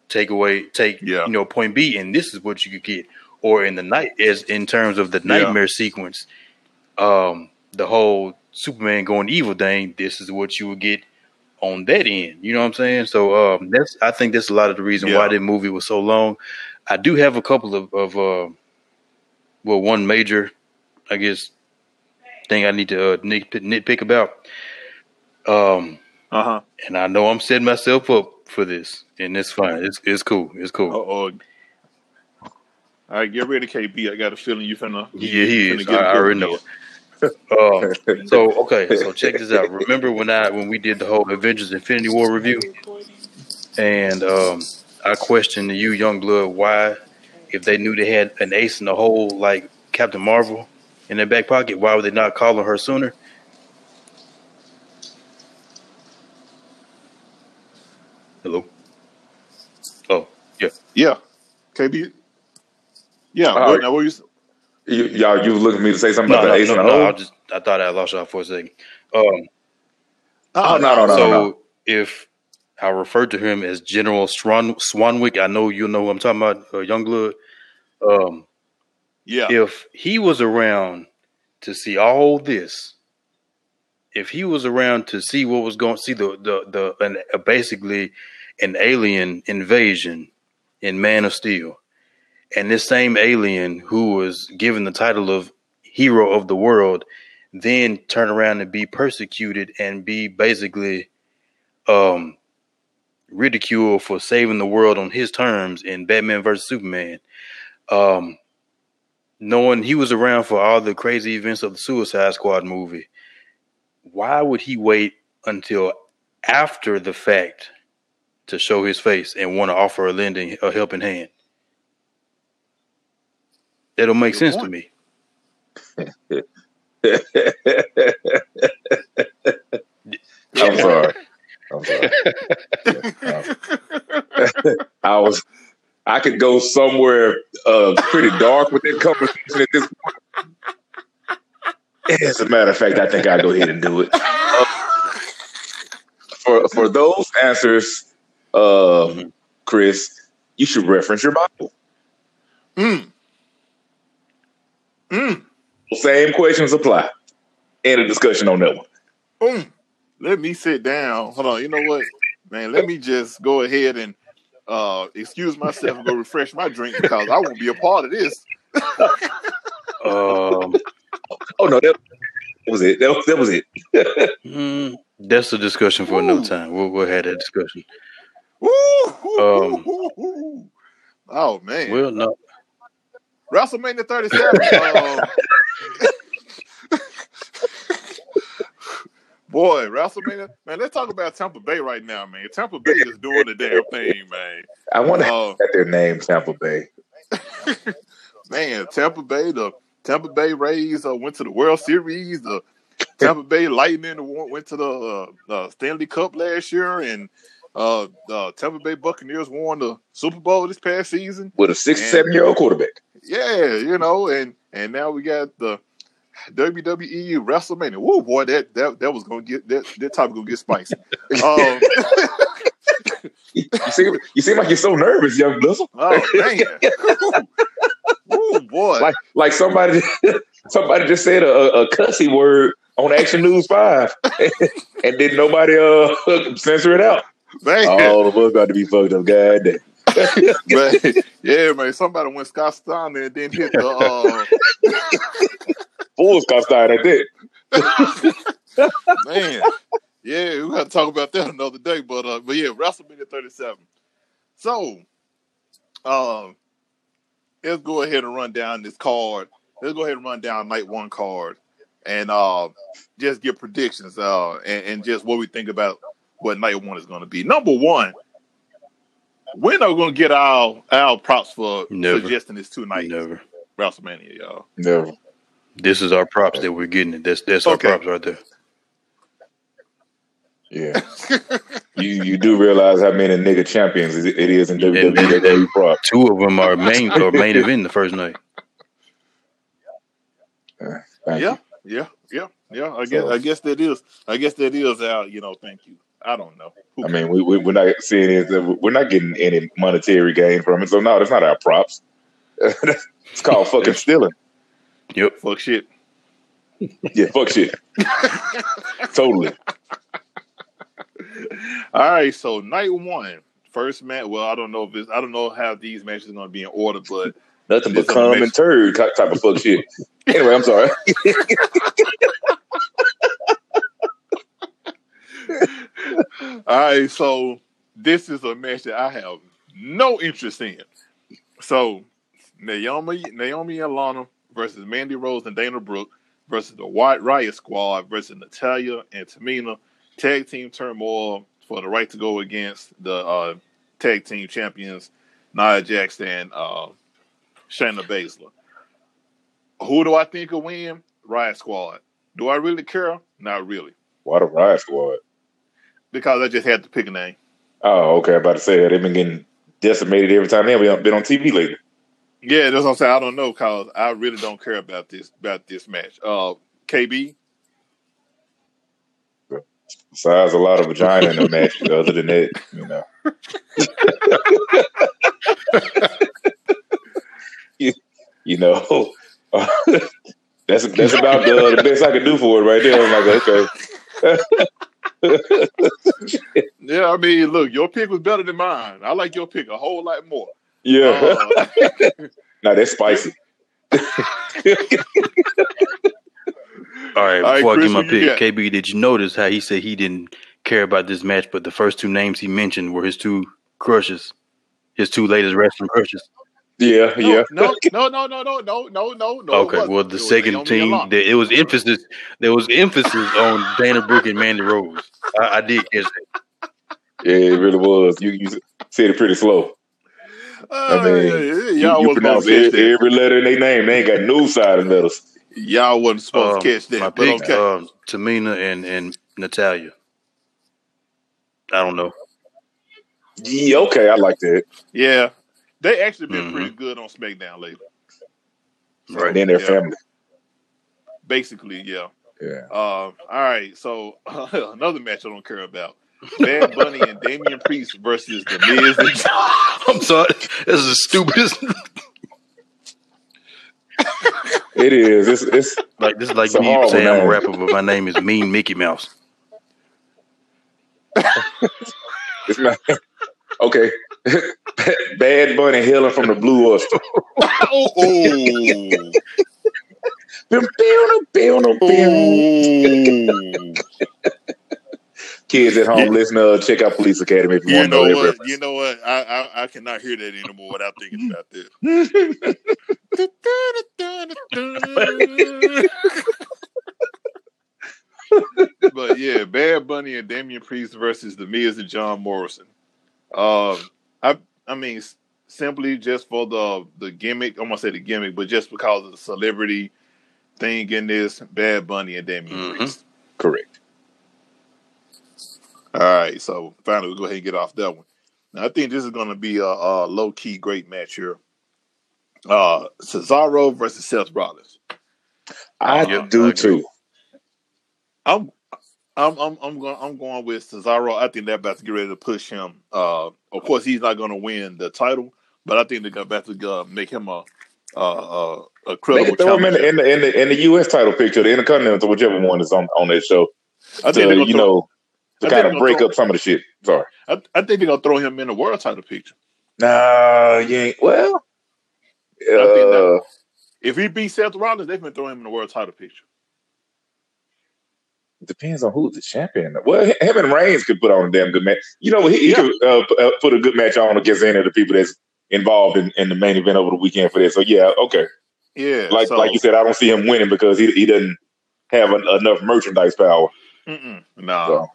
take away, take Yeah. you know point B, and this is what you could get. Or in the night, as in terms of the Yeah. nightmare sequence, um, the whole Superman going evil thing. This is what you would get on that end. You know what I'm saying? So um, that's I think that's a lot of the reason why Yeah. the movie was so long. I do have a couple of, of uh, well, one major, I guess, thing I need to uh, nit, nitpick about. Um, Uh huh. and I know I'm setting myself up for this, and it's fine. It's it's cool. It's cool. oh. All right, get ready, KB. I got a feeling you're finna. Yeah, he is. I, I already know. Um, so okay, so check this out. Remember when I when we did the whole Avengers Infinity War review, and um, I questioned you, young blood, why if they knew they had an ace in the hole like Captain Marvel in their back pocket, why would they not call on her sooner? Hello. Oh yeah. Yeah, KB. Yeah. All what, now, what you? s- You, y'all, you was looking for me to say something No, about no, the ace no, in the no, hole? I just I thought I lost y'all for a second. Um, Oh, no, no, no, so no. if I refer to him as General Swan Swanwick, I know you know who I'm talking about, uh, Youngblood. Um, Yeah. if he was around to see all this, if he was around to see what was going, see the the the an, uh, basically an alien invasion in Man of Steel, and this same alien who was given the title of hero of the world, then turn around and be persecuted and be basically um ridiculed for saving the world on his terms in Batman versus Superman. Um knowing he was around for all the crazy events of the Suicide Squad movie, why would he wait until after the fact to show his face and want to offer a lending a helping hand? That don't make sense to me. I'm sorry. I'm sorry. I was. I could go somewhere uh, pretty dark with that conversation at this point. As a matter of fact, I think I'll go ahead and do it. Uh, for for those answers, uh, Chris, you should reference your Bible. Mm. Mm. Same questions apply. End of discussion on that one. Mm. Let me sit down. Hold on. You know what, man? Let me just go ahead and uh, excuse myself and go refresh my drink because I won't be a part of this. Um, Oh no, that was it. That was, that was it. mm, that's a discussion for another time. We'll, we'll have that discussion. Woo, woo, Um. Oh man, Well, no, WrestleMania 37. um, boy, WrestleMania. Man, let's talk about Tampa Bay right now, man. Tampa Bay is doing the damn thing, man. I wonder Uh, at their name, Tampa Bay. man, Tampa Bay, the Tampa Bay Rays uh, went to the World Series. The Tampa Bay Lightning went to the uh, uh, Stanley Cup last year, and uh, the Tampa Bay Buccaneers won the Super Bowl this past season. with a sixty-seven-year-old quarterback. Yeah, you know, and and now we got the WWE WrestleMania. Woo, boy, that that that was gonna get that that topic gonna get spicy. Um, You seem you seem like you're so nervous, young Blizzle. oh man, Woo, boy, Like like somebody somebody just said a, a cussy word on Action News Five, and didn't nobody uh censor it out. man. All of us about to be fucked up, goddamn. But yeah, man, somebody went Scott Steiner and then hit the uh Fools got started at that. man. Yeah, we got to talk about that another day. But uh but yeah, WrestleMania 37. So um let's go ahead and run down this card. Let's go ahead and run down night one card and uh just get predictions uh and, and just what we think about what night one is gonna be. Number one, we're not gonna get our our props for Never. suggesting this two nights Never. WrestleMania, y'all? Never. This is our props that we're getting. That's that's Okay. our props right there. Yeah. you you do realize how many nigga champions it it is in WWE that they prop. Two of them are main or main event the first night. Thank Yeah, you. yeah, yeah, yeah. I guess So- I guess that is I guess that is our you know. Thank you. I don't know. Who I mean, we, we we're not seeing it. We're not getting any monetary gain from it. So no, that's not our props. it's called fucking stealing. Yep. fuck shit. Yeah, fuck shit. totally. All right, so night one, first match. Well, I don't know if it's I don't know how these matches are going to be in order, but Nothing but cum and turd type type of fuck shit. Anyway, I'm sorry. all right, so this is a match that I have no interest in. So Naomi, Naomi and Lana versus Mandy Rose and Dana Brooke versus the White Riot Squad versus Natalya and Tamina tag team turmoil for the right to go against the uh, tag team champions Nia Jax and uh, Shayna Baszler. Who do I think will win? Riot Squad. Do I really care? Not really, Why the riot squad? because I just had to pick a name. Oh, okay. I'm about to say that they've been getting decimated every time they've been on TV lately. Yeah, that's what I'm saying. I don't know because I really don't care about this about this match. Uh, KB, Besides a lot of vagina in the match, other than that, you know. you, you know, that's that's about the, the best I can do for it right there. I'm like, okay, yeah, I mean, look, your pick was better than mine. I like your pick a whole lot more. Yeah. Uh, now that's spicy. All right, All right, before I Chris, give my pick, got? KB, did you notice how he said he didn't care about this match, but the first two names he mentioned were his two crushes, his two latest wrestling crushes? Yeah, yeah. no, no, no, no, no, no, no, no, no. Okay, well, the was second Naomi team, and there, it was emphasis. There was emphasis on Dana Brooke and Mandy Rose. I, I did catch that. Yeah, it really was. You you said it pretty slow. Uh, mean, yeah, You, y'all you wasn't pronounce supposed to catch every, that. every letter in their name. They ain't got no side of letters. Y'all wasn't supposed Um, to catch my that. But pick, okay. um, Tamina and and Natalya. I don't know. Yeah, okay, I like that. yeah, they actually been Mhm. pretty good on SmackDown lately. Right. And then their Yeah. family. Basically, yeah. Yeah. Uh, all right, so another match I don't care about: Bad Bunny and Damian Priest versus The Miz and I'm sorry. This is the stupidest. It is. It's it's like this is like It's me horrible saying I'm a rapper, but my name is Mean Mickey Mouse. it's not okay. Bad Bunny hailing from the Blue Oyster. oh. Kids at home, listen to uh, check out Police Academy if you, You want to know know what? reference. You know what? I, I I cannot hear that anymore without thinking about this. but yeah, Bad Bunny and Damian Priest versus The Miz and John Morrison. Um, I I mean, s- simply just for the the gimmick. I'm gonna say the gimmick, but just because of the celebrity thing in this, Bad Bunny and Damian Mhm. Priest. Correct. All right, so finally we'll go ahead and get off that one. Now I think this is going to be a, a low key great match here. Uh, Cesaro versus Seth Rollins. I Uh, do I too. I'm, I'm, I'm, I'm going. I'm going with Cesaro. I think they're about to get ready to push him. Uh, of course, he's not going to win the title, but I think they're about to uh, make him a, a, a, a They credible can throw him in challenger. the, in the in the in the U.S. title picture, the Intercontinental, whichever one is on on that show. I think To, gonna you throw, know, to I kind of break up some of the shit. Sorry. I, I think they're going to throw him in the world title picture. Nah, you ain't. Well, uh, that- If he beats Seth Rollins, they've been throwing him in the world title picture. depends on who's the champion. Well, him and Reigns could put on a damn good match. You know, he, he Yeah. could uh, uh, put a good match on against any of the people that's involved in, in the main event over the weekend for this. So yeah, okay. Yeah, Like so, like you said, I don't see him winning because he he doesn't have en- enough merchandise power. Mm-mm, nah. So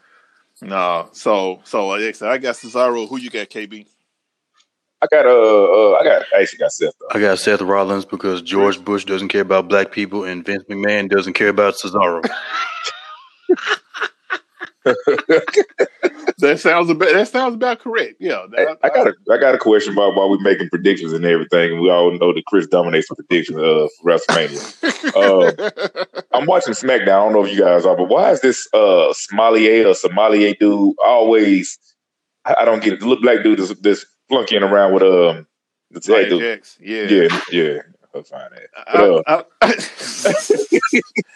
No, so so like I said, I got Cesaro. Who you got, KB? I got uh, uh I got I actually got Seth though. I got Seth Rollins because George Bush doesn't care about black people and Vince McMahon doesn't care about Cesaro. that sounds about that sounds about correct. Yeah, Hey, that- I got a I got a question about why we're making predictions and everything. We all know that Chris dominates the predictions of WrestleMania. Uh, I'm watching SmackDown. I don't know if you guys are, but why is this uh sommelier or sommelier dude always? I, I don't get it. The little black dude is this flunkying around with um the tag dude. Jax, yeah, Yeah, yeah. I'll find that. But, uh, I,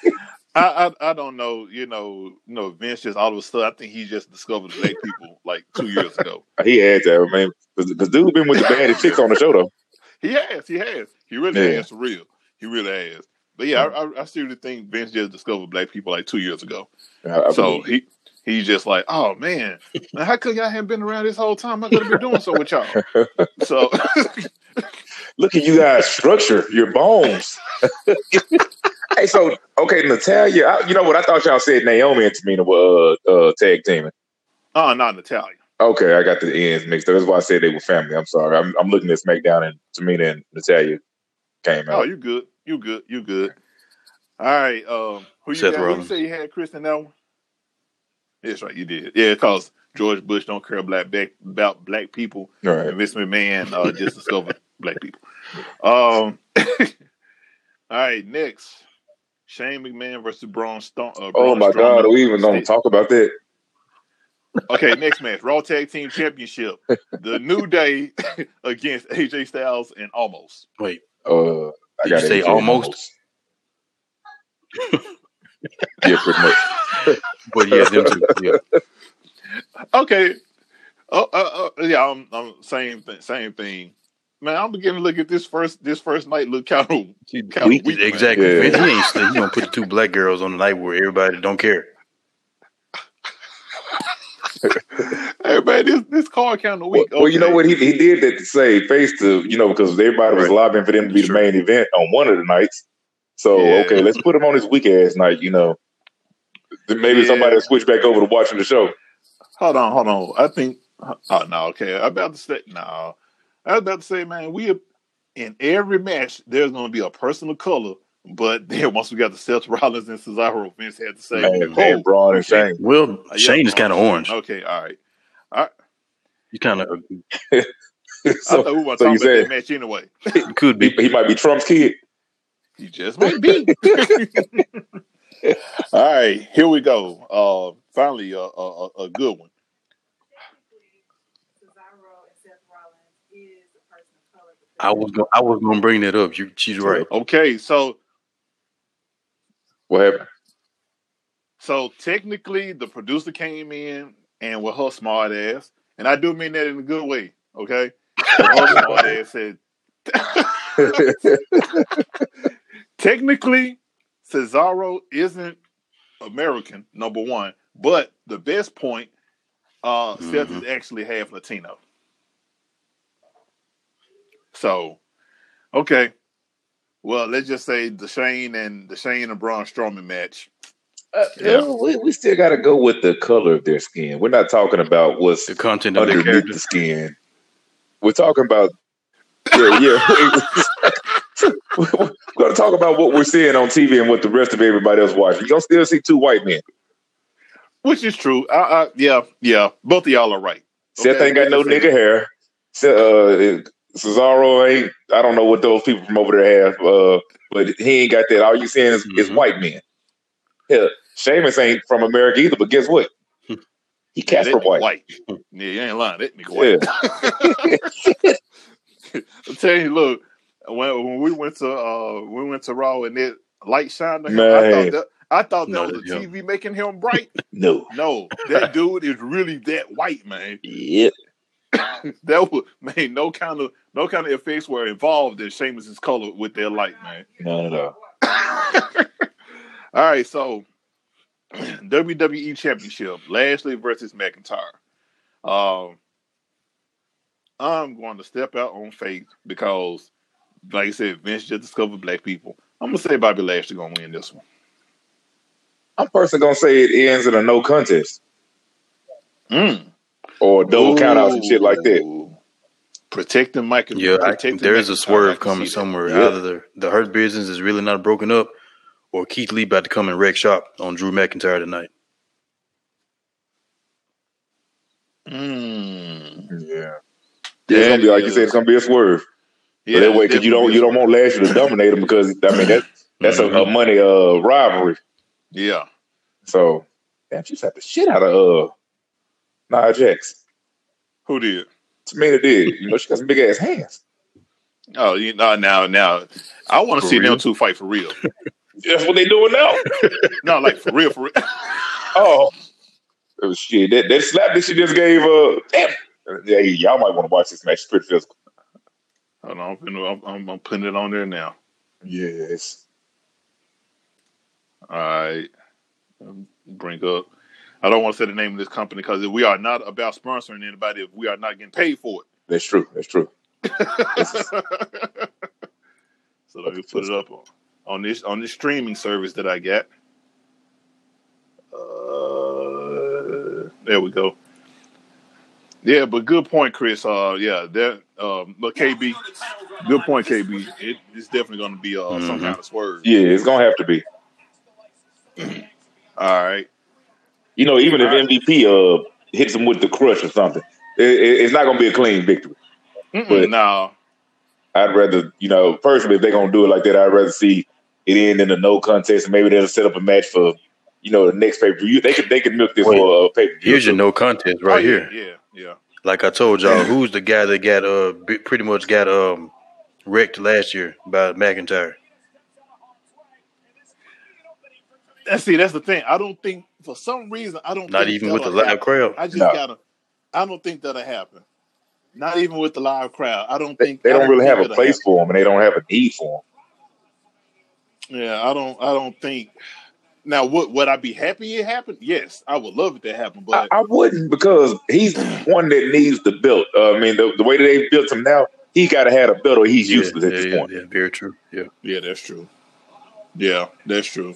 I, I, I, don't know. You know, you know, Vince just all of a sudden. I think he just discovered black people like two years ago. he had to, man. Because dude been with the baddest chicks on the show though. He has. He has. He really Yeah. has real. He really has. But yeah, hmm. I, I, I seriously think Vince just discovered black people like two years ago. I so he he's just like, oh man, man, how could y'all haven't been around this whole time? I gotta be doing so with y'all. So Look at you guys structure your bones. hey, so okay, Natalya. I, you know what? I thought y'all said Naomi and Tamina were uh, uh, tag teaming. oh, not Natalya. Okay, I got the ends mixed up. That's why I said they were family. I'm sorry. I'm, I'm looking at SmackDown and Tamina and Natalya came out. Oh, you good? You good? You good? All right. Um, who you Seth got? Who you Rollins. say you had Chris in that one? That's right. You did. Yeah, because George Bush don't care black, black about black people, All and right. Vince McMahon uh, just discovered black people. Um. all right. Next, Shane McMahon versus Braun Stone. Uh, Oh Braun my God, are we even gonna talk about that? Okay, next match, Raw Tag Team Championship, the New Day against AJ Styles and Omos. Wait, Uh, I Did got you say AJ almost? yeah, pretty much. but yeah, them two. Yeah, Okay. Oh, uh, uh, yeah, I'm, I'm same thing. Same thing. Man, I'm beginning to look at this first this first night look kind of kind of Weak, weak. exactly. Yeah. Vince, he ain't slick. He gonna put the two black girls on the night where everybody don't care. Hey man, this this card kind of Well, weak. well, you know what? He, he did that to say face to, you know, because everybody was Right. lobbying for them to be the main event on one of the nights. So, Yeah. okay, let's put him on his weak ass night, you know. Then maybe Yeah. somebody will switch back over to watching the show. Hold on, hold on. I think. Oh no, okay. I'm about to say no. I was about to say, man, we in every match there's going to be a person of color, but then once we got the Seth Rollins and Cesaro, Vince had to say, Man, "Oh, man, Braun and Shane. Well, uh, yeah, Shane is kind of orange. Okay, all right. All right. You kind of I so thought we were so talking you about said- that match anyway. could he, be. he might be Trump's kid. He just might be. All right, here we go. Uh, finally, a, a, a- a good one. I was gonna, I was gonna bring that up. You, she's right. Okay, so What happened? so technically, the producer came in and with her smart ass, and I do mean that in a good way. Okay, her smart ass said, technically, Cesaro isn't American, number one, but the best point, uh, Seth Mhm. is actually half Latino. So, okay. Well, let's just say the Shane and the Shane and Braun Strowman match. Uh, Yeah. yeah, we, we still got to go with the color of their skin. We're not talking about what's The content of their underneath character. the skin. We're talking about yeah, yeah. we're going to talk about what we're seeing on TV and what the rest of everybody else watching. You're going to still see two white men. Which is true. I, I, yeah, yeah. Both of y'all are right. Seth Okay, ain't got no nigga hair. Uh, Cesaro ain't. I don't know what those people from over there have, uh, but he ain't got that. All you seeing is, is Mhm. white men. Yeah, Sheamus ain't from America either. But guess what? He Yeah, Casper that nigga white. Yeah, you ain't lying. That nigga white. Yeah. I'm telling you, look, when, when we went to uh we went to Raw and that light shined on him, I thought that I thought that was the that's him. TV making him bright. no. No, that dude is really that white, man. Yep. That was made no kind of no kind of effects were involved in Sheamus's color with their light, man. None at all. All right, so WWE Championship, Lashley versus McIntyre. Um, I'm going to step out on faith because, like I said, Vince just discovered black people. I'm gonna say Bobby Lashley gonna win this one. I'm personally gonna say it ends in a no contest Mm. or double countouts and shit like that. Ooh. protecting Mike. Yeah, I, protecting there's a swerve can coming somewhere. Yeah. Either the, the Hurt business is really not broken up, or Keith Lee about to come and wreck shop on Drew McIntyre tonight. Mm. Yeah. Yeah, it's gonna be like you said. It's gonna be a swerve. Yeah, that way, because you don't you don't want Lashley to dominate him because I mean that that's a, a money uh rivalry. Yeah. So damn, she slapped the shit out of uh Nia Jax. Who did? Tamina did. You know she got some big ass hands. Oh, you know now now. I want to see real? them two fight for real. That's what they doing now. no, like for real, for real. oh. oh shit! That that slap that she just gave. Uh, damn. Yeah, y'all might want to watch this match. It's pretty physical. Hold on, I'm, I'm, I'm putting it on there now. Yes. All right. Bring up. I don't want to say the name of this company because we are not about sponsoring anybody if we are not getting paid for it. That's true. That's true. so let me put it up on, on this on this streaming service that I got. Uh, there we go. Yeah, but good point, Chris. Uh, yeah, that um, look, KB, good point, KB. It, it's definitely going to be uh, some Mhm. kind of swerve. Yeah, it's gonna have to be. All right. You know, even if All right. MVP uh hits him with the crush or something, it, it- it's not gonna be a clean victory. Mm-mm, But- no, I'd rather, you know, personally, if they're gonna do it like that, I'd rather see it end in a no contest, and maybe they'll set up a match for, you know, the next pay per view. They could they could milk this Wait, for a pay per view. Here's your no contest Oh, right yeah, here. Yeah, yeah. Like I told y'all, who's the guy that got uh pretty much got um wrecked last year by McIntyre? And see, that's the thing. I don't think for some reason I don't Not think even with the live happen. crowd. I just No. gotta. I don't think that'll happen. Not even with the live crowd. I don't They, think they I don't really have a it'll place for them, and they don't have a need for them. Yeah, I don't. I don't think. Now, would would I be happy it happened? Yes, I would love it to happen. But I wouldn't because he's one that needs the belt. Uh, I mean, the, the way that they built him now, he got to have a belt or he's Yeah, useless at yeah, this yeah, point. yeah, very true. Yeah. yeah, that's true. Yeah, that's true.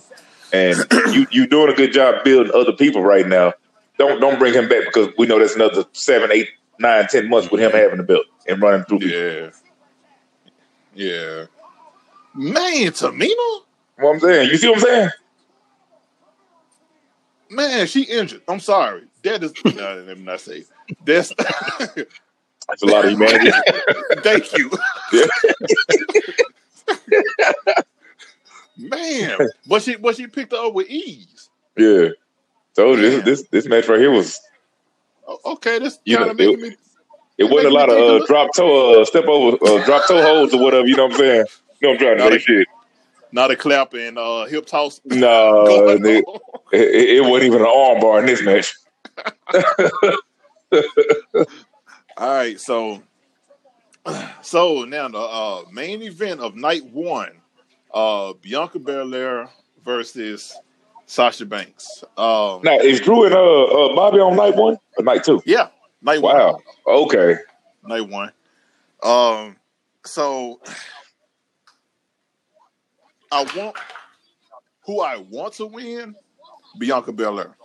And you you doing a good job building other people right now. Don't don't bring him back because we know that's another seven, eight, nine, ten months with him having the belt and running through. people. Yeah, yeah. Man, Tamina, You know what I'm saying? You see what I'm saying? Man, she injured. I'm sorry. That is. no, let me not say. That's. That's a lot of humanity. Thank you. Man, but she but she picked her up with ease. yeah. So this Damn. this this match right here was Okay, this You kind know, of making me. it wasn't a lot of uh, drop toe uh, step over uh, drop toe holds or whatever. You know what I'm saying? You know what I'm trying to say shit. Not a clap and uh, hip toss. No, it, it, it wasn't even an arm bar in this match. All right, so so now the uh, main event of night one, uh, Bianca Belair versus Sasha Banks. Um, Now is Drew and uh, uh Bobby on night one or night two? yeah, night one. Wow. Okay. night one. Um, so I want who I want to win, Bianca Belair.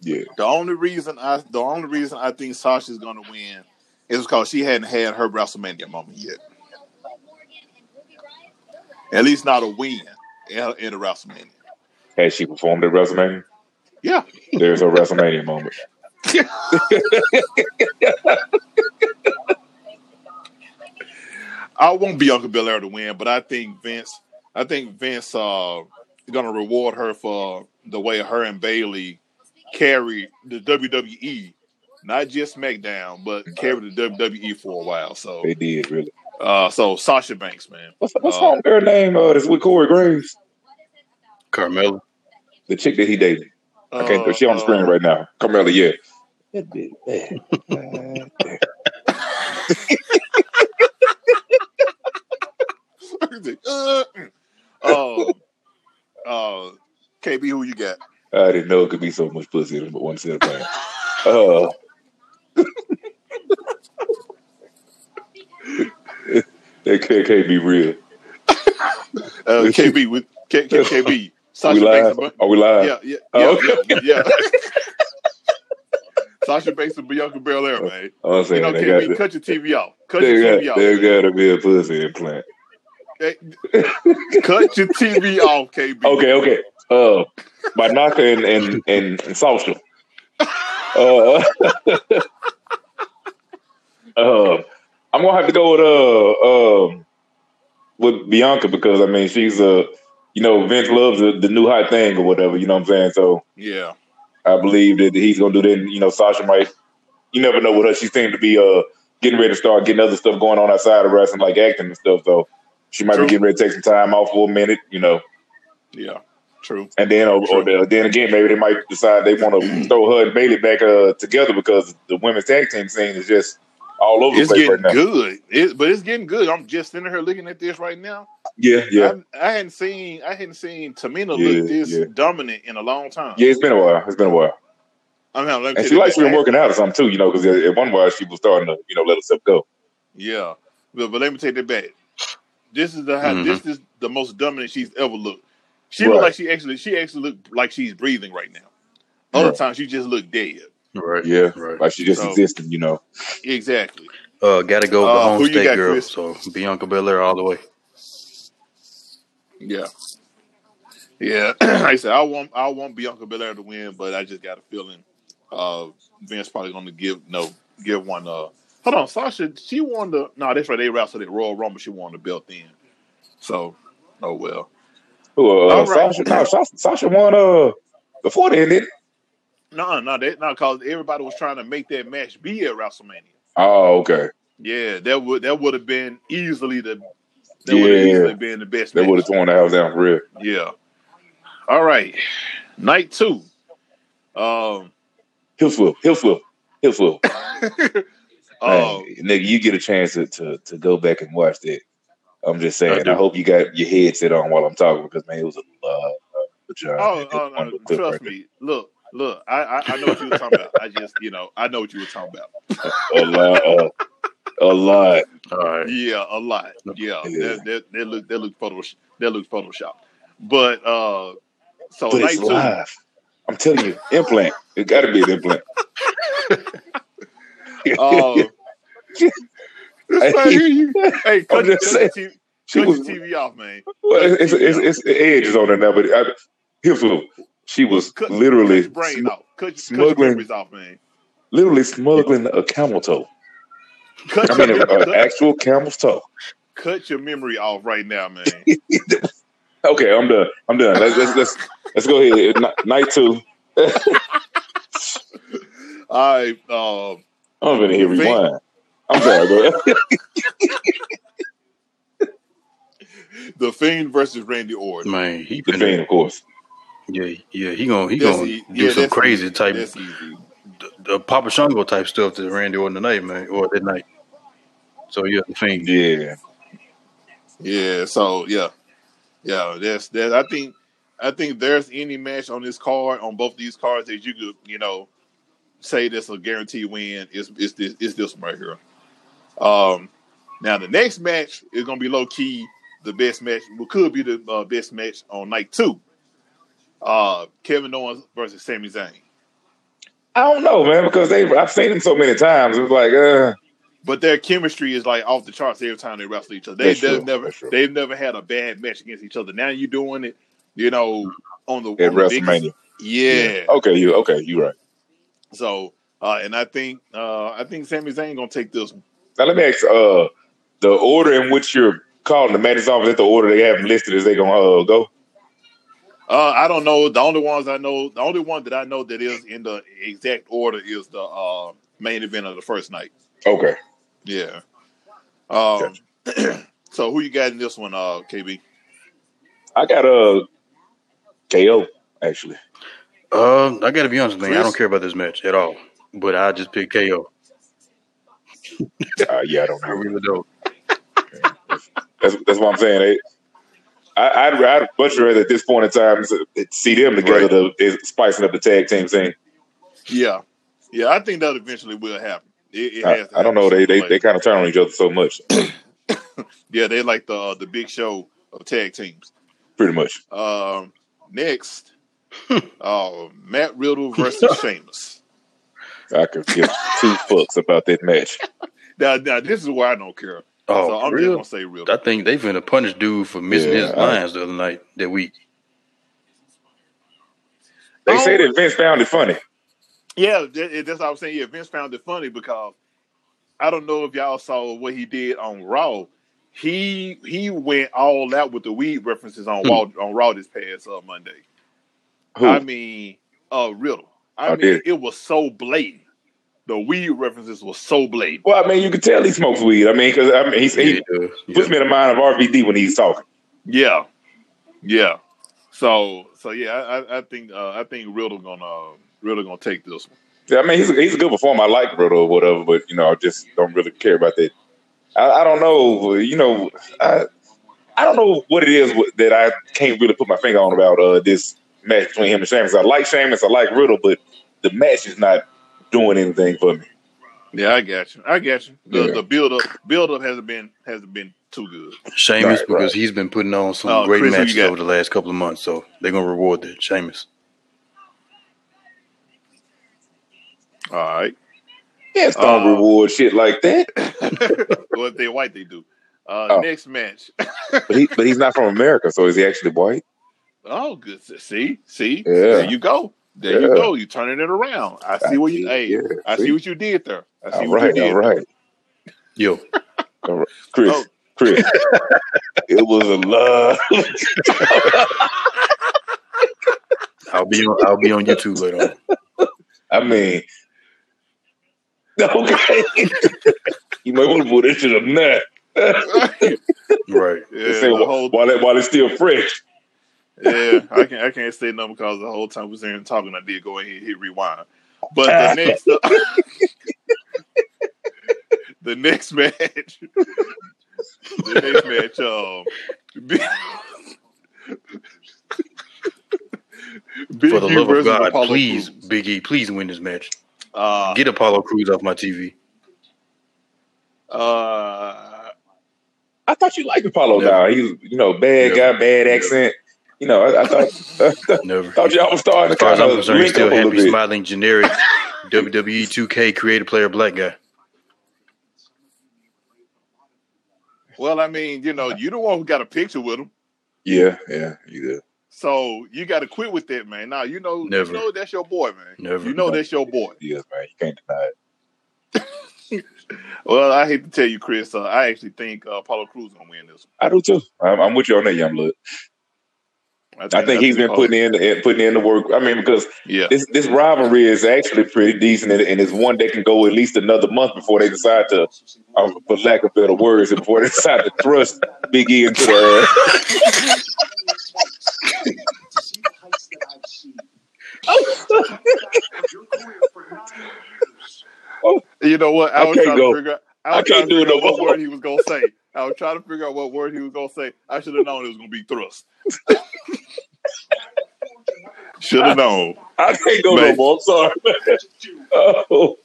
Yeah. The only reason I the only reason I think Sasha's gonna win is because she hadn't had her WrestleMania moment yet. At least not a win in, a WrestleMania. Has she performed at WrestleMania? Yeah. There's a WrestleMania moment. I want Bianca Belair to win, but I think Vince I think Vince uh gonna reward her for the way her and Bayley carried the WWE, not just SmackDown, but carried the WWE for a while. So They did really. uh so Sasha Banks, man. What's what's Uh, her name? Uh, that's with Corey Graves, Carmella. the chick that he dated. I can't. Uh, she on the screen uh, right now. Carmella, yeah. That bitch uh, uh, uh, KB, who you got? I didn't know it could be so much pussy in one set of pants. Uh, that can't, can't be real. Uh, KB with K, K, KB. Sasha we live? Banks. Are we live? Yeah, yeah, Oh, yeah, okay. yeah, yeah. Sasha Banks and Bianca Belair, man. I'm You saying know, they KB, got cut your TV off. cut your got, TV off. there gotta be a pussy implant. Hey, cut your TV off, KB. Okay, okay. Uh, Bianca and and and, and Sasha. Uh, uh, I'm gonna have to go with uh um with Bianca because I mean she's uh you know Vince loves the, the new hot thing or whatever you know what I'm saying so Yeah, I believe that he's gonna do that and, you know Sasha might you never know with her she seemed to be uh getting ready to start getting other stuff going on outside of wrestling like acting and stuff so she might True. be getting ready to take some time off for a minute you know yeah, true. and then, or, or then again, maybe they might decide they want to throw her and Bayley back uh, together because the women's tag team scene is just all over It's the place getting right now. good, it, but it's getting good. I'm just sitting here looking at this right now. Yeah, yeah, I, I hadn't seen I hadn't seen Tamina Yeah, look this yeah. dominant in a long time. yeah. It's been a while. It's been a while, I mean, and she likes been working out or something too. You know, because at one while she was starting to you know let herself go. Yeah, but, but let me take that back. This is the how, Mhm. this is the most dominant she's ever looked. She Right. look like she actually she actually look like she's breathing right now. Other Right. times she just look dead. Right. Yeah, Right. like she just So- existed. You know, Exactly. Uh, gotta go with Uh, the home who you state got, girl. Chris? So Bianca Belair all the way. Yeah. Yeah. like I said, I want I want Bianca Belair to win, but I just got a feeling uh Vince probably gonna give no give one uh hold on, Sasha she won the no, that's right, they wrestled at Royal Rumble, she won the belt then. So oh well. Who, uh. Sasha, no, Sasha, Sasha won uh before then, didn't? it? No, no, that not cause everybody was trying to make that match be at WrestleMania. Oh, okay. Yeah, that would that would have been easily the that would have Yeah. easily been the best They would have torn the house down for real. Yeah. All right. Night two. Um Hill flip, hill flip, hill flip. uh, Hey, nigga, you get a chance to, to to go back and watch that. I'm just saying. do. I, hope you got your headset on while I'm talking because man, it was a uh, a. Oh. Oh no, one of the clips trust right me. Look, look. I, I I know what you were talking about. I just, you know, I know what you were talking about. A lot, uh, a lot. All right. Yeah, a lot. Yeah, Yeah. that that that look that look photo that looks Photoshop. But uh, so But it's live. I'm telling you, implant. It got to be an implant. Right you, hey, cut, I'm your- just cut, your TV, she cut was. your TV off, man. Well, it's, it's, it's, edge is on there now, but I, here's what she was Cut, literally, cut brain sm- off. Cut, cut your smuggling- memories off, man. literally smuggling a camel toe. Cut I your, mean, an cut, actual camel's toe. cut your memory off right now, man. Okay, I'm done. I'm done. Let's let's let's, let's go ahead. Night two. All right. Uh, I'm gonna hit Think- rewind. I'm sorry. Go ahead. the Fiend versus Randy Orton. Man, he the finna, Fiend, of course. yeah, yeah, he gonna he That's gonna e- do yeah, some crazy easy. type, That's the, the Papa Shango type stuff to Randy Orton tonight, man, or that night. So yeah, the fiend. Yeah. Yeah. So yeah, yeah. That's that. I think. I think there's any match on this card on both these cards that you could you know say that's a guaranteed win. Is is this is this one right here? Um. Now the next match is gonna be low key the best match. What could be the uh, best match on night two. Uh, Kevin Owens versus Sami Zayn. I don't know, man, because they I've seen them so many times. It's like, uh, But their chemistry is like off the charts every time they wrestle each other. They, they've never they've never had a bad match against each other. Now you're doing it, you know, on the, at the biggest- WrestleMania. yeah. Okay, you okay? You right. So uh, and I think uh, I think Sami Zayn gonna take this one. Now let me ask. Uh, the order in which you're calling the matches off is the order they have listed as they gonna uh, go? Uh, I don't know. The only ones I know, the only one that I know that is in the exact order is the uh, main event of the first night. Okay. Yeah. Um, so who you got in this one, uh, KB? I got a uh, KO actually. Um, I gotta be honest, man. I don't care about this match at all. But I just pick KO. Uh, yeah, I don't I know. really don't. That's that's what I'm saying. They, I, I'd, I'd much rather at this point in time see them together to is spicing up the tag team thing. Yeah, yeah. I think that eventually will happen. It, it I, has to I don't know. They they, sooner they kind of turn on each other so much, Yeah, they like the uh, the big show of tag teams. pretty much. Um, next, uh, Matt Riddle versus Sheamus. I could give two fucks about that match. now, now this is why I don't care. Oh, so I'm for real? just gonna say real. I think they finna punish dude for missing Yeah, his I- lines the other night that week. They Oh. say that Vince found it funny. Yeah, that, that's what I was saying. Yeah, Vince found it funny because I don't know if y'all saw what he did on Raw. He he went all out with the weed references on Hmm. Raw on Raw this past uh, Monday. Who? I mean, uh, Riddle. I Oh, mean, did it was so blatant. The weed references were so blatant. well, I mean, you can tell he smokes weed. I mean, because I mean, he's, Yeah, he he does. puts Yeah. me in the mind of RVD when he's talking. Yeah, yeah. So so yeah, I, I- I think uh, I think Riddle gonna Riddle gonna take this one. Yeah, I mean, he's a, he's a good performer. I like Riddle or whatever, but you know, I just don't really care about that. I, I don't know. You know, I I don't know what it is that I can't really put my finger on about uh, this match between him and Sheamus. I like Sheamus, I like Riddle, but the match is not doing anything for me. Yeah, I got you. I got you. The Yeah. the build up build up hasn't been hasn't been too good. Sheamus Right, because right. he's been putting on some Oh, great Chris, matches over the last couple of months, so they're gonna reward that. Sheamus. All right. Yeah, it's don't Uh, reward shit like that. well, if they white, they do. Uh, Oh. Next match. But he but he's not from America, so is he actually white? Oh, good. See, see, Yeah. there you go. There you go. You turning it around. I see what you. Hey, Yeah, I see what you did there. I see All what right, you did. all right. Yo, Chris, Oh. Chris. it was a love. I'll be on. I'll be on YouTube later. on. I mean, okay. you might want to put this shit up now. Right. Yeah, Say, the while, whole, while, it, while it's still fresh. Yeah. I can't. I can't say nothing because the whole time we was there and talking, I did go ahead and hit rewind. But the next, the next match, the next match, um, Big, Big For the E love of God, Apollo please, Crews. Big E, please win this match. Uh, Get Apollo Crews off my TV. uh, I thought you liked Apollo Never. now. He's, you know, bad Never. guy, bad Never. accent. You know, I, I thought Never. thought y'all was starting As to far as kind I'm of concerned, he's link up still a little happy, bit. smiling, generic WWE 2K creative player black guy. well, I mean, you know, you the one who got a picture with him. Yeah, yeah, you did. So you got to quit with that, man. Now you know, Never. you know that's your boy, man. Never. You know that's your boy. Yes, man. You can't deny it. Well, I hate to tell you, Chris. Uh, I actually think uh, Apollo Crews gonna win this. I do too. I'm, I'm with you on that, young blood. One. I think he's been putting in the, putting in the work. I mean, because Yeah, this this rivalry is actually pretty decent, and, and it's one that can go at least another month before they decide to, um, for lack of better words, before they decide to thrust Big E into the. you know what? I, I was can't trying go. to figure out. I I was trying can't to do it no what more. word he was gonna say. I was trying to figure out what word he was gonna say. I should have known it was gonna be thrust. should have known, I can't go no more. I'm sorry, man. Oh,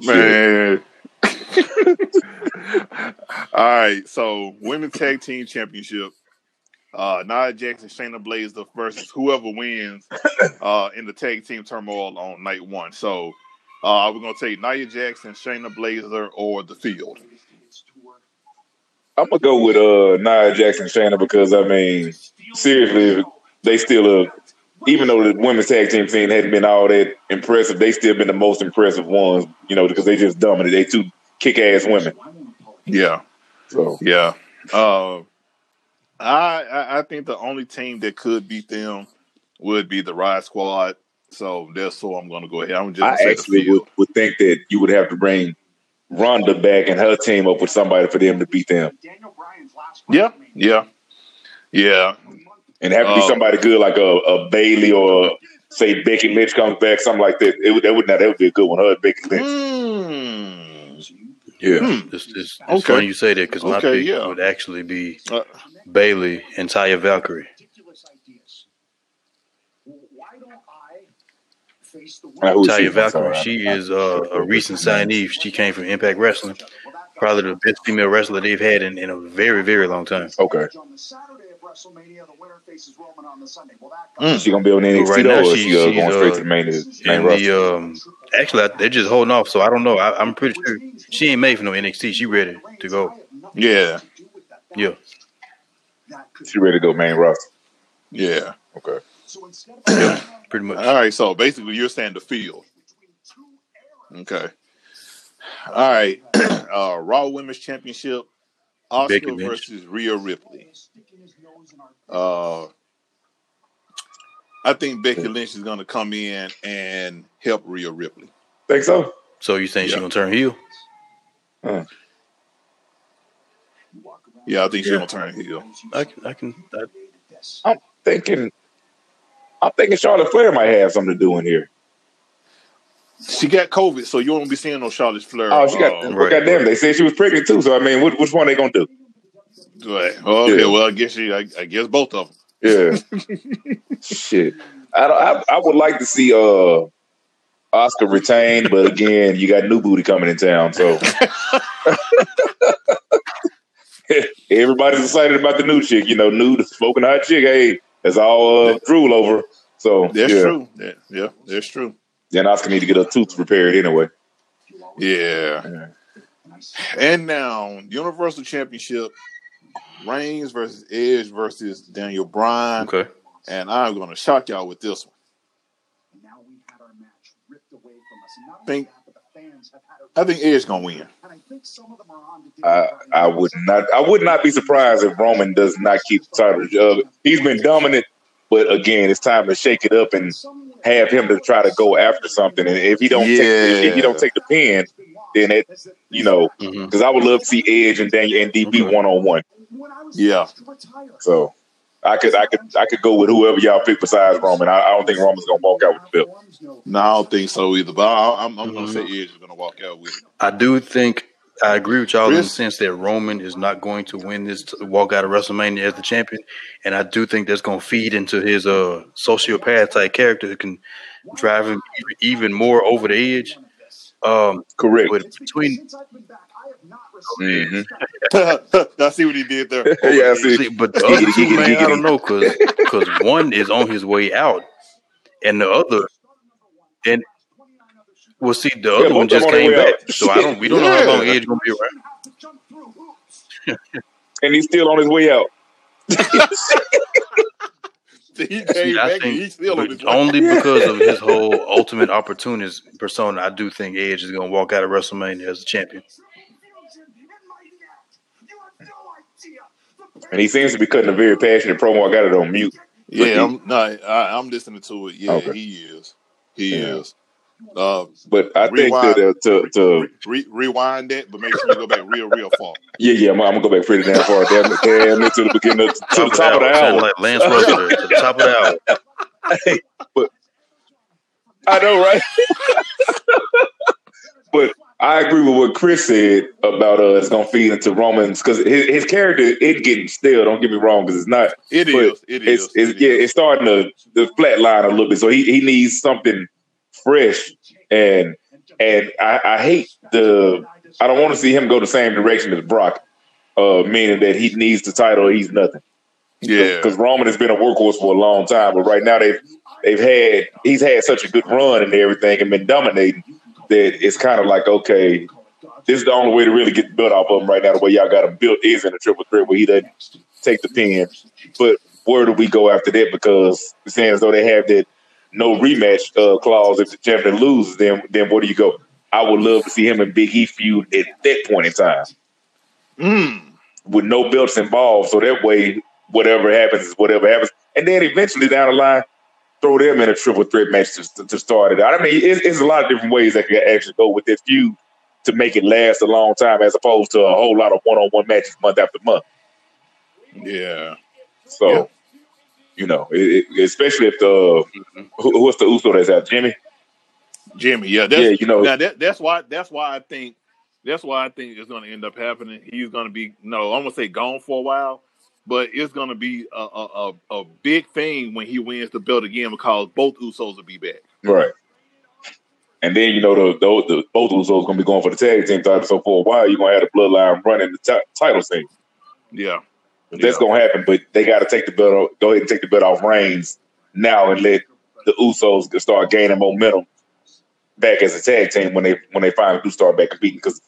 man. All right, so women's tag team championship. Uh, Nia Jackson, Shayna Baszler versus whoever wins uh, in the tag team turmoil on night one. So uh, we're gonna take Nia Jackson, Shayna Baszler, or the field. I'm gonna go with uh Nia Jackson, Shayna because I mean, seriously, they still uh even though the women's tag team scene hadn't been all that impressive, they still been the most impressive ones. You know, because they just dominant. They two kick ass women. Yeah, So yeah. Uh, I, I think the only team that could beat them would be the Riot Squad. So that's who I'm gonna go ahead. I'm just I gonna say the actually would, would think that you would have to bring Ronda back and her team up with somebody for them to beat them, Yeah, yeah, yeah. and have to be Oh. somebody good like a, a Bayley or say Becky Lynch comes back, something like that. It would that would not that would be a good one. Her and Becky Lynch. Mm. Yeah. Hmm. It's, it's, it's Okay. funny you say that because my pick yeah. would actually be Uh, Bayley and Taya Valkyrie. Now, who is she? Taya I'm Valkyrie, she is uh, a recent signee. She came from Impact Wrestling, probably the best female wrestler they've had in, in a very, very long time. Okay. WrestleMania, the winner faces Roman on the Sunday. Well, that mm. she gonna be on NXT right now, or she, uh, going straight to the main, main roster? The, um, actually, they're just holding off, so I don't know. I, am pretty sure she ain't made for no NXT. She ready to go. Yeah, yeah. She ready to go main roster. Yeah. Okay. yeah, pretty much. All right. So basically, you're saying the field. Okay. All right. uh, Raw Women's Championship. Asuka versus Rhea Ripley. Uh, I think Becky Lynch is going to come in and help Rhea Ripley. Think so? So you think yeah. she's going to turn heel? Huh. Yeah, I think she's going to turn heel. I can. I can I... I'm thinking. I'm thinking Charlotte Flair might have something to do in here. She got COVID, so you won't be seeing no Charlotte Flair. Oh, she got. Uh, right, goddamn, right. they said she was pregnant too. So I mean, which, which one they gonna do? Right. Okay. Yeah. Well, I guess she. I, I, guess both of them. Yeah. Shit. I, I I would like to see uh Asuka retain, but again, you got new booty coming in town, so everybody's excited about the new chick. You know, new smoking hot chick. Hey, that's all uh, drool over. So that's yeah. true. Yeah, yeah, that's true. Then Asuka need to get her tooth repaired anyway. Yeah. And now Universal Championship Reigns versus Edge versus Daniel Bryan. Okay. And I'm going to shock y'all with this one. I think I think Edge gonna win. I, I would not. I would not be surprised if Roman does not keep the title. Uh, he's been dominant, but again, it's time to shake it up and have him to try to go after something. And if he don't, yeah. take, if he don't take the pin, then it, you know, because mm-hmm. I would love to see Edge and Daniel and DB one on one. Yeah. So I could, I could, I could go with whoever y'all pick besides Roman. I, I don't think Roman's gonna walk out with the belt. No, I don't think so either. But I, am I'm, I'm gonna say mm-hmm. Edge is gonna walk out with it. I do think I agree with y'all Chris? in the sense that Roman is not going to win this walk out of WrestleMania as the champion, and I do think that's going to feed into his uh sociopath type character that can drive him even more over the edge. Um, Correct. But between Mm-hmm. I see what he did there. yeah, I see. see. But the other two, man, I don't know, because because one is on his way out, and the other, and well, see, the other yeah, one just came back, out. so I don't. We don't yeah. know how long Edge gonna be around. and he's still on his way out. he See, I think only because of his whole ultimate opportunist persona, I do think Edge is going to walk out of WrestleMania as a champion. And he seems to be cutting a very passionate promo. I got it on mute. Yeah, I'm no, I, am listening to it. Yeah, okay. he is. He yeah. is. Uh, but I rewind, think that uh, to to re, rewind that, but make sure you go back real, real far. Yeah, yeah, I'm, I'm gonna go back pretty damn far. Damn, damn it to the beginning, of, to the top of the hour. Like Lance Russell to the top of the hour. Hey, but I know, right? but I agree with what Chris said about uh, it's gonna feed into Romans because his, his character it getting stale. Don't get me wrong, because it's not. It is. It is. It's, it's, it yeah, is. it's starting to the flatline a little bit. So he, he needs something fresh, and and I, I hate the. I don't want to see him go the same direction as Brock, uh, meaning that he needs the title. He's nothing. Yeah, because Roman has been a workhorse for a long time, but right now they've they've had he's had such a good run and everything and been dominating that it's kind of like, okay, this is the only way to really get the build off of him right now. The way y'all got him built is in a triple threat where he doesn't take the pin. But where do we go after that? Because it's saying as though they have that no rematch uh, clause if the champion loses, then then where do you go? I would love to see him and Big E feud at that point in time. Mm. With no belts involved. So that way, whatever happens is whatever happens. And then eventually down the line, throw them in a triple threat match to, to start it out. I mean, it's, it's, a lot of different ways that can actually go with this feud to make it last a long time, as opposed to a whole lot of one-on-one matches month after month. Yeah. So, yeah. You know, it, it, especially if the who, what's the Uso that's out, Jimmy. Jimmy, yeah, yeah, you know, now that, that's why that's why I think that's why I think it's going to end up happening. He's going to be no, I'm going to say gone for a while but it's going to be a, a, a, big thing when he wins the belt again because both Usos will be back. Right. And then you know the, the, the both Usos going to be going for the tag team title. So for a while, you're going to have the bloodline running the t- title scene. Yeah. But that's Yeah. gonna happen. But they got to take the belt. off- Go ahead and take the belt off Reigns now and let the Usos start gaining momentum back as a tag team when they when they finally do start back competing. Because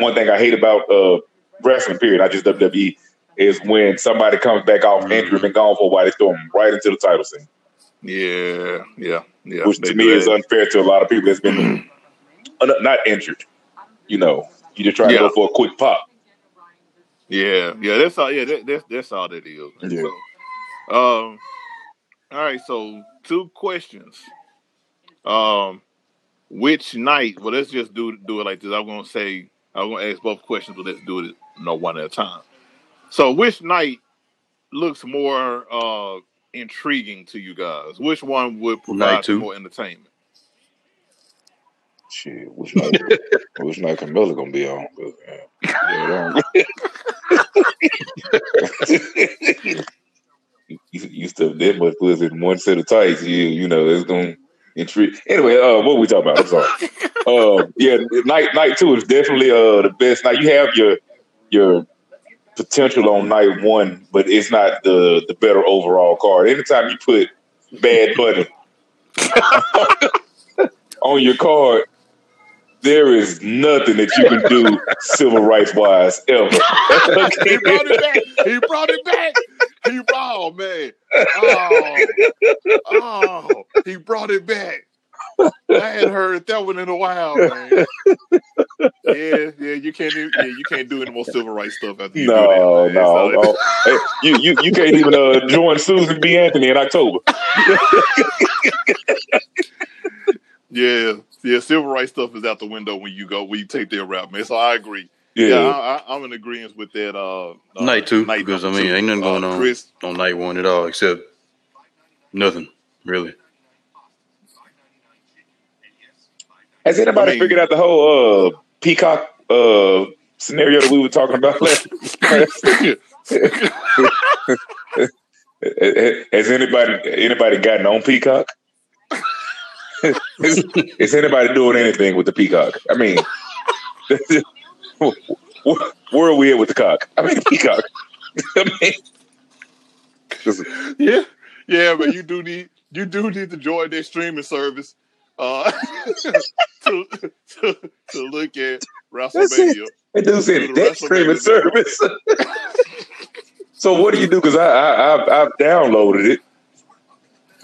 one thing I hate about uh, wrestling, period, I just WWE, is when somebody comes back off injured and gone for a while, they throw them right into the title scene, Yeah, yeah, yeah. which to me is unfair to a lot of people that's been uh, not injured. You know, you just try Yeah. to go for a quick pop. Yeah, yeah, that's all. Yeah, that, that's that's all that is. Yeah. So, um, all right. So two questions. Um, which night? Well, let's just do do it like this. I'm gonna say I'm gonna ask both questions, but let's do it you know, one at a time. So, which night looks more uh intriguing to you guys? Which one would provide more entertainment? Shit, which night? which night Carmella gonna be on? yeah, you, you stuff that much pussy in one set of tights, you you know it's gonna intrigue. Anyway, uh, what we talking about? I'm sorry. uh, yeah, night night two is definitely uh the best. Now you have your your potential on night one, but it's not the the better overall card. Anytime you put Bad Bunny on your card, there is nothing that you can do civil rights wise ever. he brought it back. He brought it back. He brought, oh man. Oh, oh, he brought it back. I hadn't heard that one in a while, man. Yeah, yeah, you can't do, yeah, you can't do any more civil rights stuff after you No, do that. no, So- no. Hey, you, you you can't even uh, join Susan B. Anthony in October. yeah, yeah, civil rights stuff is out the window when you go when you take their route, man. So I agree. Yeah, Yeah, I, I, I'm in agreement with that. Uh, uh, Night two, because I mean, two. ain't nothing going Uh, on Chris, on night one at all, except nothing really. Has anybody I mean- figured out the whole uh, peacock uh, scenario that we were talking about last? Has anybody anybody gotten on peacock? Is, is anybody doing anything with the peacock? I mean, where, are we at with the cock? I mean, peacock. I mean, is- Yeah, yeah, but you do need you do need to join their streaming service uh, to, to to look at WrestleMania. It does say that streaming service. so what do you do? Because I, I I've, I've downloaded it,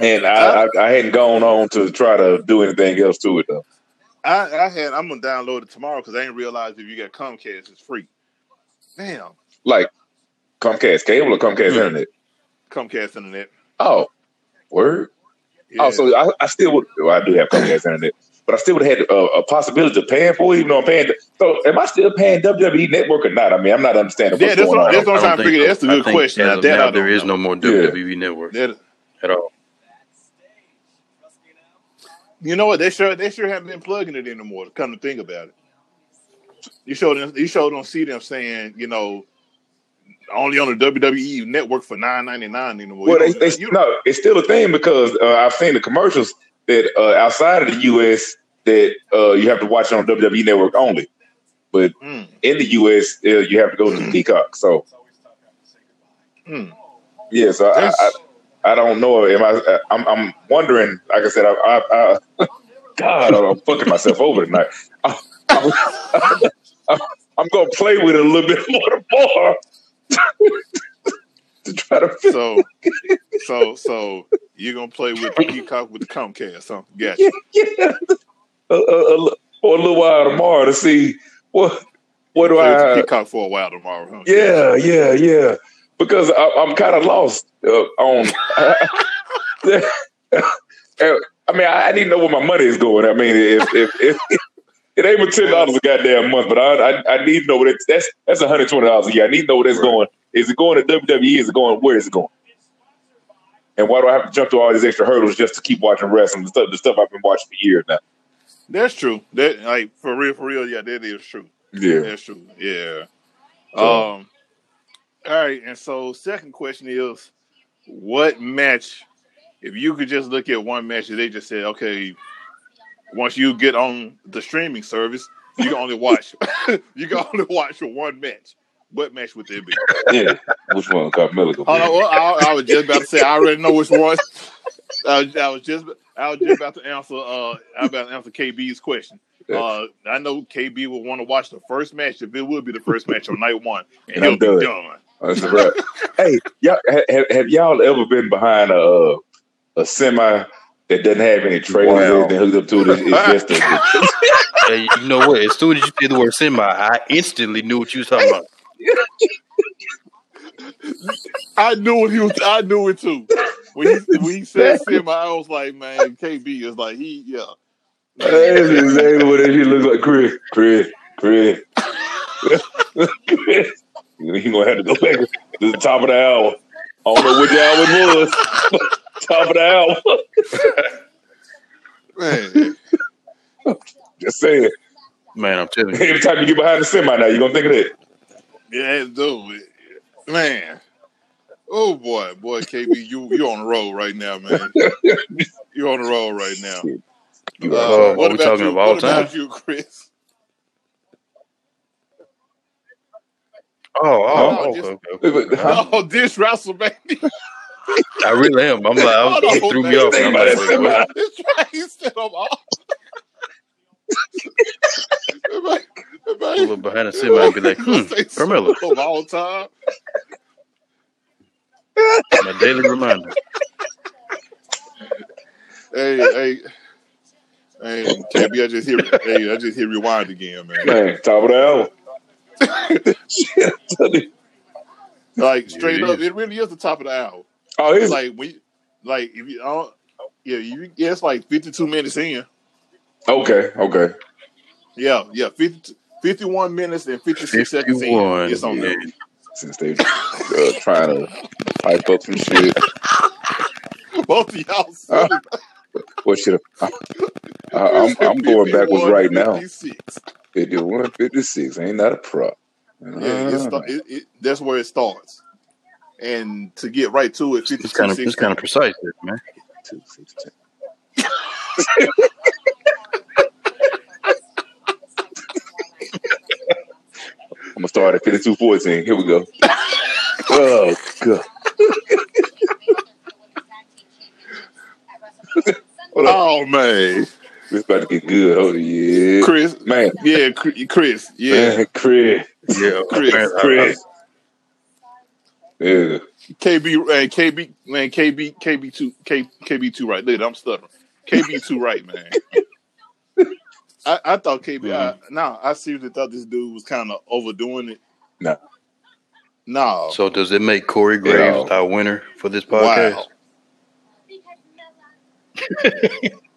and I, I I hadn't gone on to try to do anything else to it though. I, I had I'm gonna download it tomorrow because I didn't realize if you got Comcast it's free. Damn, Like Comcast cable or Comcast Hmm. internet. Comcast internet. Oh, word. Yeah. Oh, so I, I still would. Well, I do have Comcast internet, but I still would have had a, a possibility of paying for it, even though I'm paying. So, am I still paying WWE Network or not? I mean, I'm not understanding Yeah, what's that's going what- on. that's what I'm trying to figure. That's a good question. as Now, that I now, don't there is know. no more Yeah. WWE network That- at all. You know what? They sure they sure haven't been plugging it anymore. To come to think about it, you showed them you showed don't see them saying you know only on the WWE network for nine ninety nine anymore. Well, You they, know, they, you- no, it's still a thing because uh, I've seen the commercials that uh, outside of the U.S. that uh, you have to watch on WWE Network only, but Mm, in the U.S. Uh, you have to go to Peacock. So, mm. yeah, so I, I, I don't know. Am I? Uh, I'm, I'm wondering. Like I said, I, I, I God, I'm fucking myself over tonight. I, am gonna play with it a little bit more tomorrow to try to. So, so, so you're gonna play with Peacock with the Comcast, huh? Gotcha. Yeah, yeah. A, a, a, for a little while tomorrow to see what what do I. Peacock for a while tomorrow, huh? Yeah, yeah, yeah. Because I, I'm kind of lost uh, on. I mean, I, I need to know where my money is going. I mean, if if, if it ain't but ten dollars a goddamn month, but I, I I need to know what it's that's that's 120 dollars a year. I need to know where that's Right. going. Is it going to WWE? Is it going where is it going? And why do I have to jump through all these extra hurdles just to keep watching wrestling? The stuff, the stuff I've been watching for years now. That's true. That like for real, for real. Yeah, that is true. Yeah. That's true. Yeah. So- Um. All right, and so second question is, what match? If you could just look at one match, they just said, okay, once you get on the streaming service, you can only watch. you can only watch for one match. what match would that be? Yeah, which one? Carmella. Oh, no, I, I was just about to say I already know which one. I was, I was just I was just about to answer uh I about to answer KB's question. Uh, I know KB would want to watch the first match if it would be the first match on night one, and, And he'll be done. Done. That's right. hey, y'all, have, have y'all ever been behind a uh, a semi that doesn't have any trailers Wow. or hooked up to it? It's, it's just a, Hey, you know what? As soon as you said the word semi, I instantly knew what you was talking about. I knew what he was. I knew it too. When he when he said semi, I was like, man, KB is like he yeah. That's exactly what it looks like. Chris, Chris, Chris. Chris. You gonna have to go back to the top of the hour. I don't know which hour it was. top of the hour. Man, Just saying. Man, I'm telling you. Every time you get behind the semi now, you're gonna think of that. yeah, dude, man. Oh boy, boy, KB, you you on the road right now, man. You're on the road right now. You Uh, are are what we about talking you? of all what about time? you, Chris? Oh, oh, No, okay, just- okay, okay. But Oh, this WrestleMania. I really am. I'm like, I was, Hold it threw me off. I'm like, about wait, that right, he said I'm off. Everybody- everybody- Pull up behind the semi and be like, hmm, Say Carmella, of all time. my daily reminder. Hey, hey, hey, KB, I just hear, hey, I just hear rewind again, man. Man, top of the hour. Shit. Like straight Yeah, it up, it really is the top of the hour. oh, It's it's like when, you, like if you, don't, yeah, you, yeah, it's like fifty-two minutes in. okay, okay. Yeah, yeah, 50, 51 minutes and fifty-six seconds in. 51. It's on yeah. there. Since they uh, trying to hype up some shit. Both of y'all. silly. What should I, I'm, I'm going backwards right now. 56. 51, 56. Ain't that a prop? Yeah, it's, Ah. it, it, that's where it starts. And to get right to it, 52, It's kind of it's kind of precise, man. Two, six, ten. I'm gonna start at 5214. Here we go. Oh, God. Oh man, This about to get good. Hold on. Yeah. Chris. Man. Yeah, Chris. Chris yeah, Man, Chris. Yeah, Chris, man, Chris. Yeah. KB, man, KB, man, KB, KB two, K, KB two, right? Look, I'm stuttering. KB two, right, man. I, I thought KB. I, mm-hmm. no, I seriously thought this dude was kind of overdoing it. No. No. I- So does it make Corey Yeah. Graves our winner for this podcast? Wow.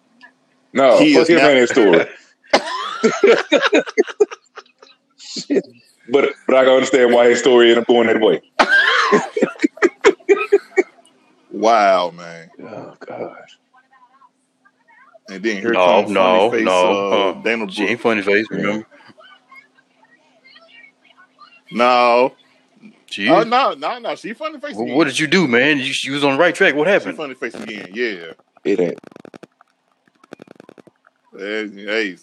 No, He fuck is not- and his story. But but I can understand why his story ended up going that way. Wow, man. Oh God. And then here No, comes no, funny face, no. uh, huh. Dana She ain't funny face, remember? No, She oh is. no, no, no. She funny face. Well, again. what did you do, man? You, you was on the right track. What She happened? funny face again. Yeah. It ain't Hey,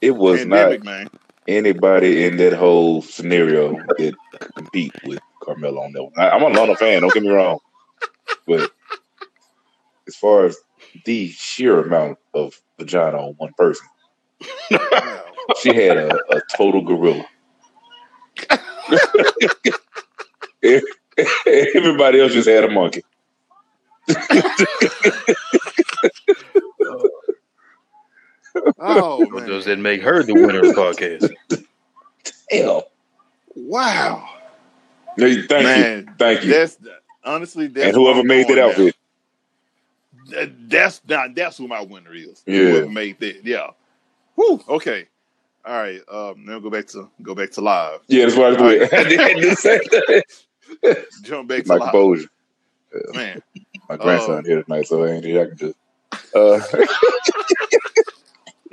it was pandemic, not man. anybody in that whole scenario that could compete with Carmella on that one. I, I'm a Lana fan, don't get me wrong. But as far as the sheer amount of vagina on one person, she had a, a total gorilla. Everybody else just had a monkey. Oh Or man. does that make her the winner of the podcast? Hell. Wow. Hey, Thank Man, you. Thank you. That's honestly that's and whoever made that outfit. That, that's not that's who my winner is. Yeah. Whoever made that. Yeah. Whew. Okay. All right. Um now go back to go back to live. Yeah, that's what I was All doing. I did- the same thing. Jump back to My live. composure. Man. My grandson Uh, here tonight, so I ain't I can just. Uh,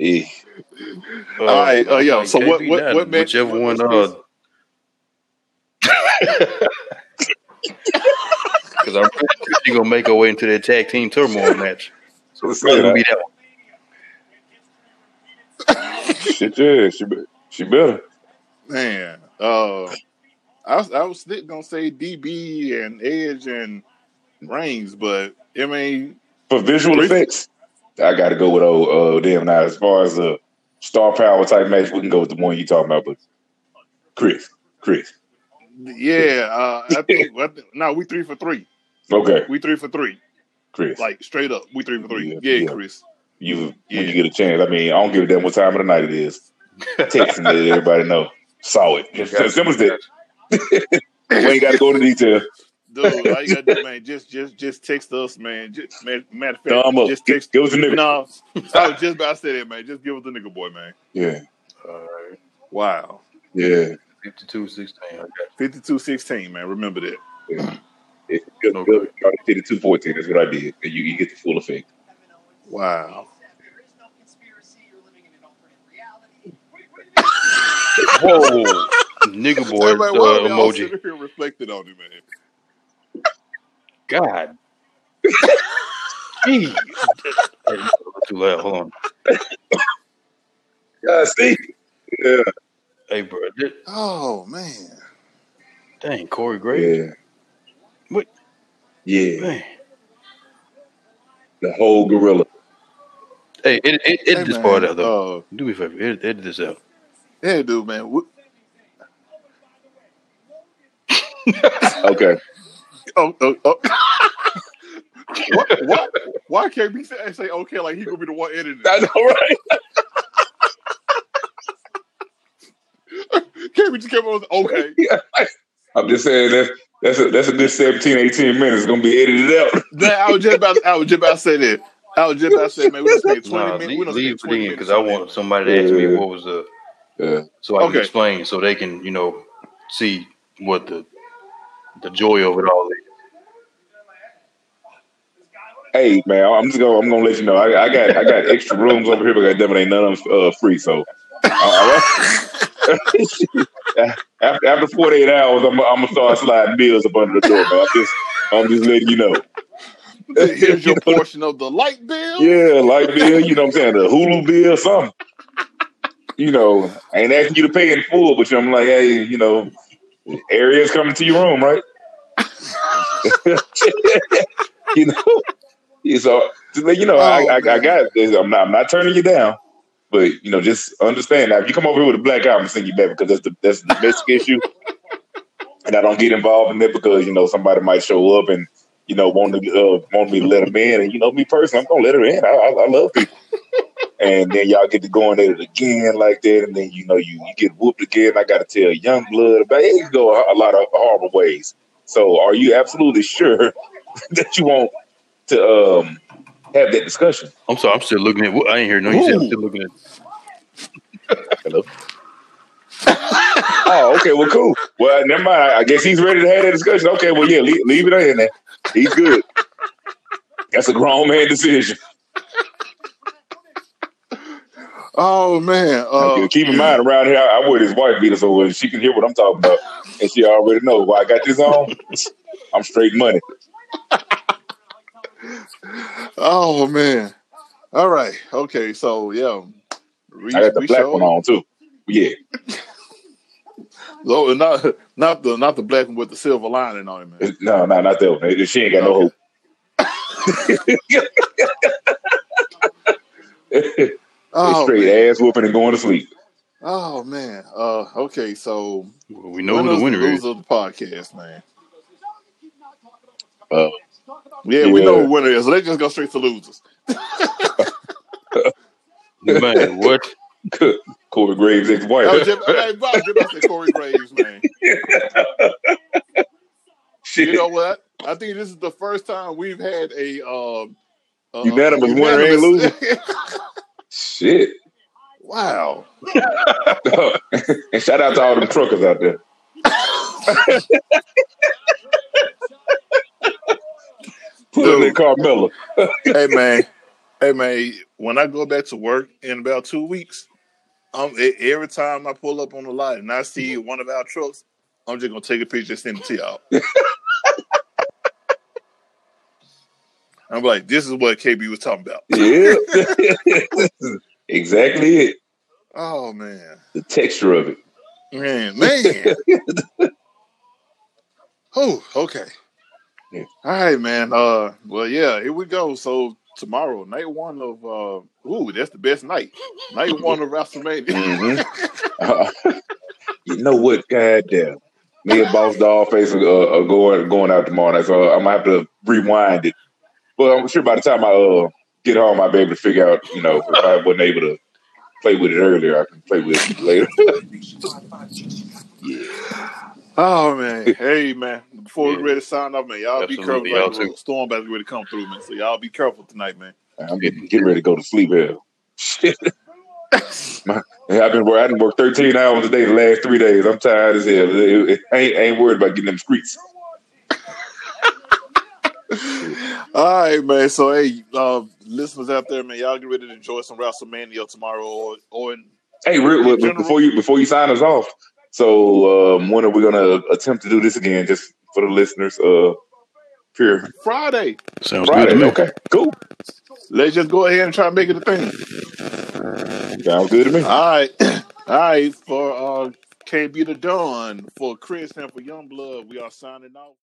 yeah. Uh, All right, uh, yeah, so what- KB what- Nine, what match- Whichever what- one, what's uh. Because I'm pretty sure she gonna make her way into that tag team turmoil match. So it's probably gonna be that one. Shit, yeah, she, be- she better. Man. Uh I was I was gonna say DB and Edge and Reigns, but I mean, For visual effects, I got to go with old uh, damn. Now, as far as a star power type match, we can go with the one you talking about. But Chris, Chris, yeah, uh, I think no, we three for three. okay, We three for three, Chris, like straight up. We three for three. Yeah, Yeah, yeah. Chris. you Yeah. when you get a chance. I mean, I don't give a damn what time of the night it is. Text and let everybody know. Saw it. Just as simple as that. We ain't got to go into detail. Dude, all you gotta do, man, just just just text us, man. Just, man matter of fact, Thumb up. just text. give us a nigga. No, I was just about to say that, man. Just give us the nigga boy, man. Yeah, All right. Wow, yeah. 52 16. I got fifty-two sixteen, man. Remember that. It's good. Okay. good. Try to hit 214. That's what I did. And you, you get the full effect. Wow. Whoa. Nigga boy uh, why are we all emoji. here reflected on it, man? God. Jeez. Hey, Too loud. Hold on. Yeah, see? Yeah. Hey, bro. This, Oh man. dang, Corey Graves. Yeah. What? Yeah. Man. The whole gorilla. Hey, edit, edit, edit Hey, this man, part out, though. Uh, Do me a favor. Edit, edit this out. yeah, dude, man. Okay. Oh, oh, oh. what, what? Why can't we say, say okay like he gonna be the one editing? I know, right? Can't we just keep on? Okay. I'm just saying that that's a that's a good 17, 18 minutes. It's gonna be edited out. Man, I was just about. I was just about to say that. I was just about to say, man, we done spent twenty Nah, minutes. leave, We done leave spent it twenty in minutes because I want somebody to ask me what was the Yeah. so I can explain so they can you know see what the the joy of it all is. Hey man, I'm just gonna I'm gonna let you know. I, I got I got extra rooms over here, but goddamn it, ain't none of them uh, free. So I- I- after after 48 hours, I'm I'm gonna start sliding bills up under the door, man. I'm just I'm just letting you know. Here's your portion of the light bill. Yeah, light bill, you know what I'm saying? The Hulu bill, something. You know, I ain't asking you to pay in full, but I'm like, hey, you know, areas coming to your room, right? you know, so you know, I, I, I got this. I'm not, I'm not turning you down, but you know, just understand now. If you come over here with a black eye, I'm gonna send you back because that's the that's the domestic issue, and I don't get involved in it because you know somebody might show up and you know want to uh, want me to let them in, and you know me personally, I'm gonna let her in. I, I, I love people, and then y'all get to going at it again like that, and then you know you, you get whooped again. I got to tell young blood about it. It go a, lot of horrible ways. So, are you absolutely sure that you want to um, have that discussion? I'm sorry, I'm still looking at. I ain't hear no. You said I'm still looking at. Hello. oh, okay. Well, cool. Well, never mind. I guess he's ready to have that discussion. Okay. Well, yeah, leave, leave it in there. He's good. That's a grown man decision. Oh man. Uh, Keep in mind, around here, I wear this wife beater so she can hear what I'm talking about, and she already knows why I got this on. I'm straight money. Oh man. All right. Okay. So yeah. We, I got the black showed- one on too. Yeah. Oh, not not the not the black one with the silver lining on it, man. No, no, not that one. She ain't got no hope. Oh, straight man. ass whooping and going to sleep. oh man. Uh, okay. So Well, we know who the winner is. loser of the podcast, man. Uh, Yeah, we Yeah. know who winner is. So they just go straight to losers. Man, what? Corey Graves' ex-wife. I was just, I was just about say Corey Graves, man. Shit. You know what? I think this is the first time we've had a um, uh, Unanimous winner and unanimous- Shit. wow. and shout out to all them truckers out there. Put in Carmella. hey man, hey man. When I go back to work in about two weeks, um, every time I pull up on the lot and I see one of our trucks, I'm just gonna take a picture and send it to y'all. I'm like, this is what KB was talking about. Yeah. Exactly it. Oh man, The texture of it. man, man. Oh, okay. Yeah. All right, man. Uh, well, yeah, here we go. So tomorrow, night one of uh, ooh, that's the best night. Night one of WrestleMania. Mhm. you know what? Goddamn. Me and Boss Dollface are, uh, are going going out tomorrow night, so I'm gonna have to rewind it. But I'm sure by the time I uh, get home, I'll be able to figure out. You know, if I wasn't able to play with it earlier, I can play with it later. Oh man, hey man. Before we Yeah. ready to sign off, man, y'all be Absolutely, careful. y'all too. storm about to ready to come through, man. So y'all be careful tonight, man. I'm getting getting ready to go to sleep here. Shit. My, I've been wor- I didn't work 13 hours a day the last three days. I'm tired as hell. It- it- I ain't, I ain't worried about getting them streets. All right, man. So hey, uh, listeners out there, man, y'all get ready to enjoy some WrestleMania tomorrow, or or in Hey, real, In well, before you before you sign us off, so um, when are we gonna attempt to do this again? Just for the listeners, uh, here Friday. Sounds Friday. good to me. Okay, cool. Let's just go ahead and try to make it a thing. Sounds good to me. All right, all right. For uh, can't be the done for Chris and for Youngblood, we are signing off.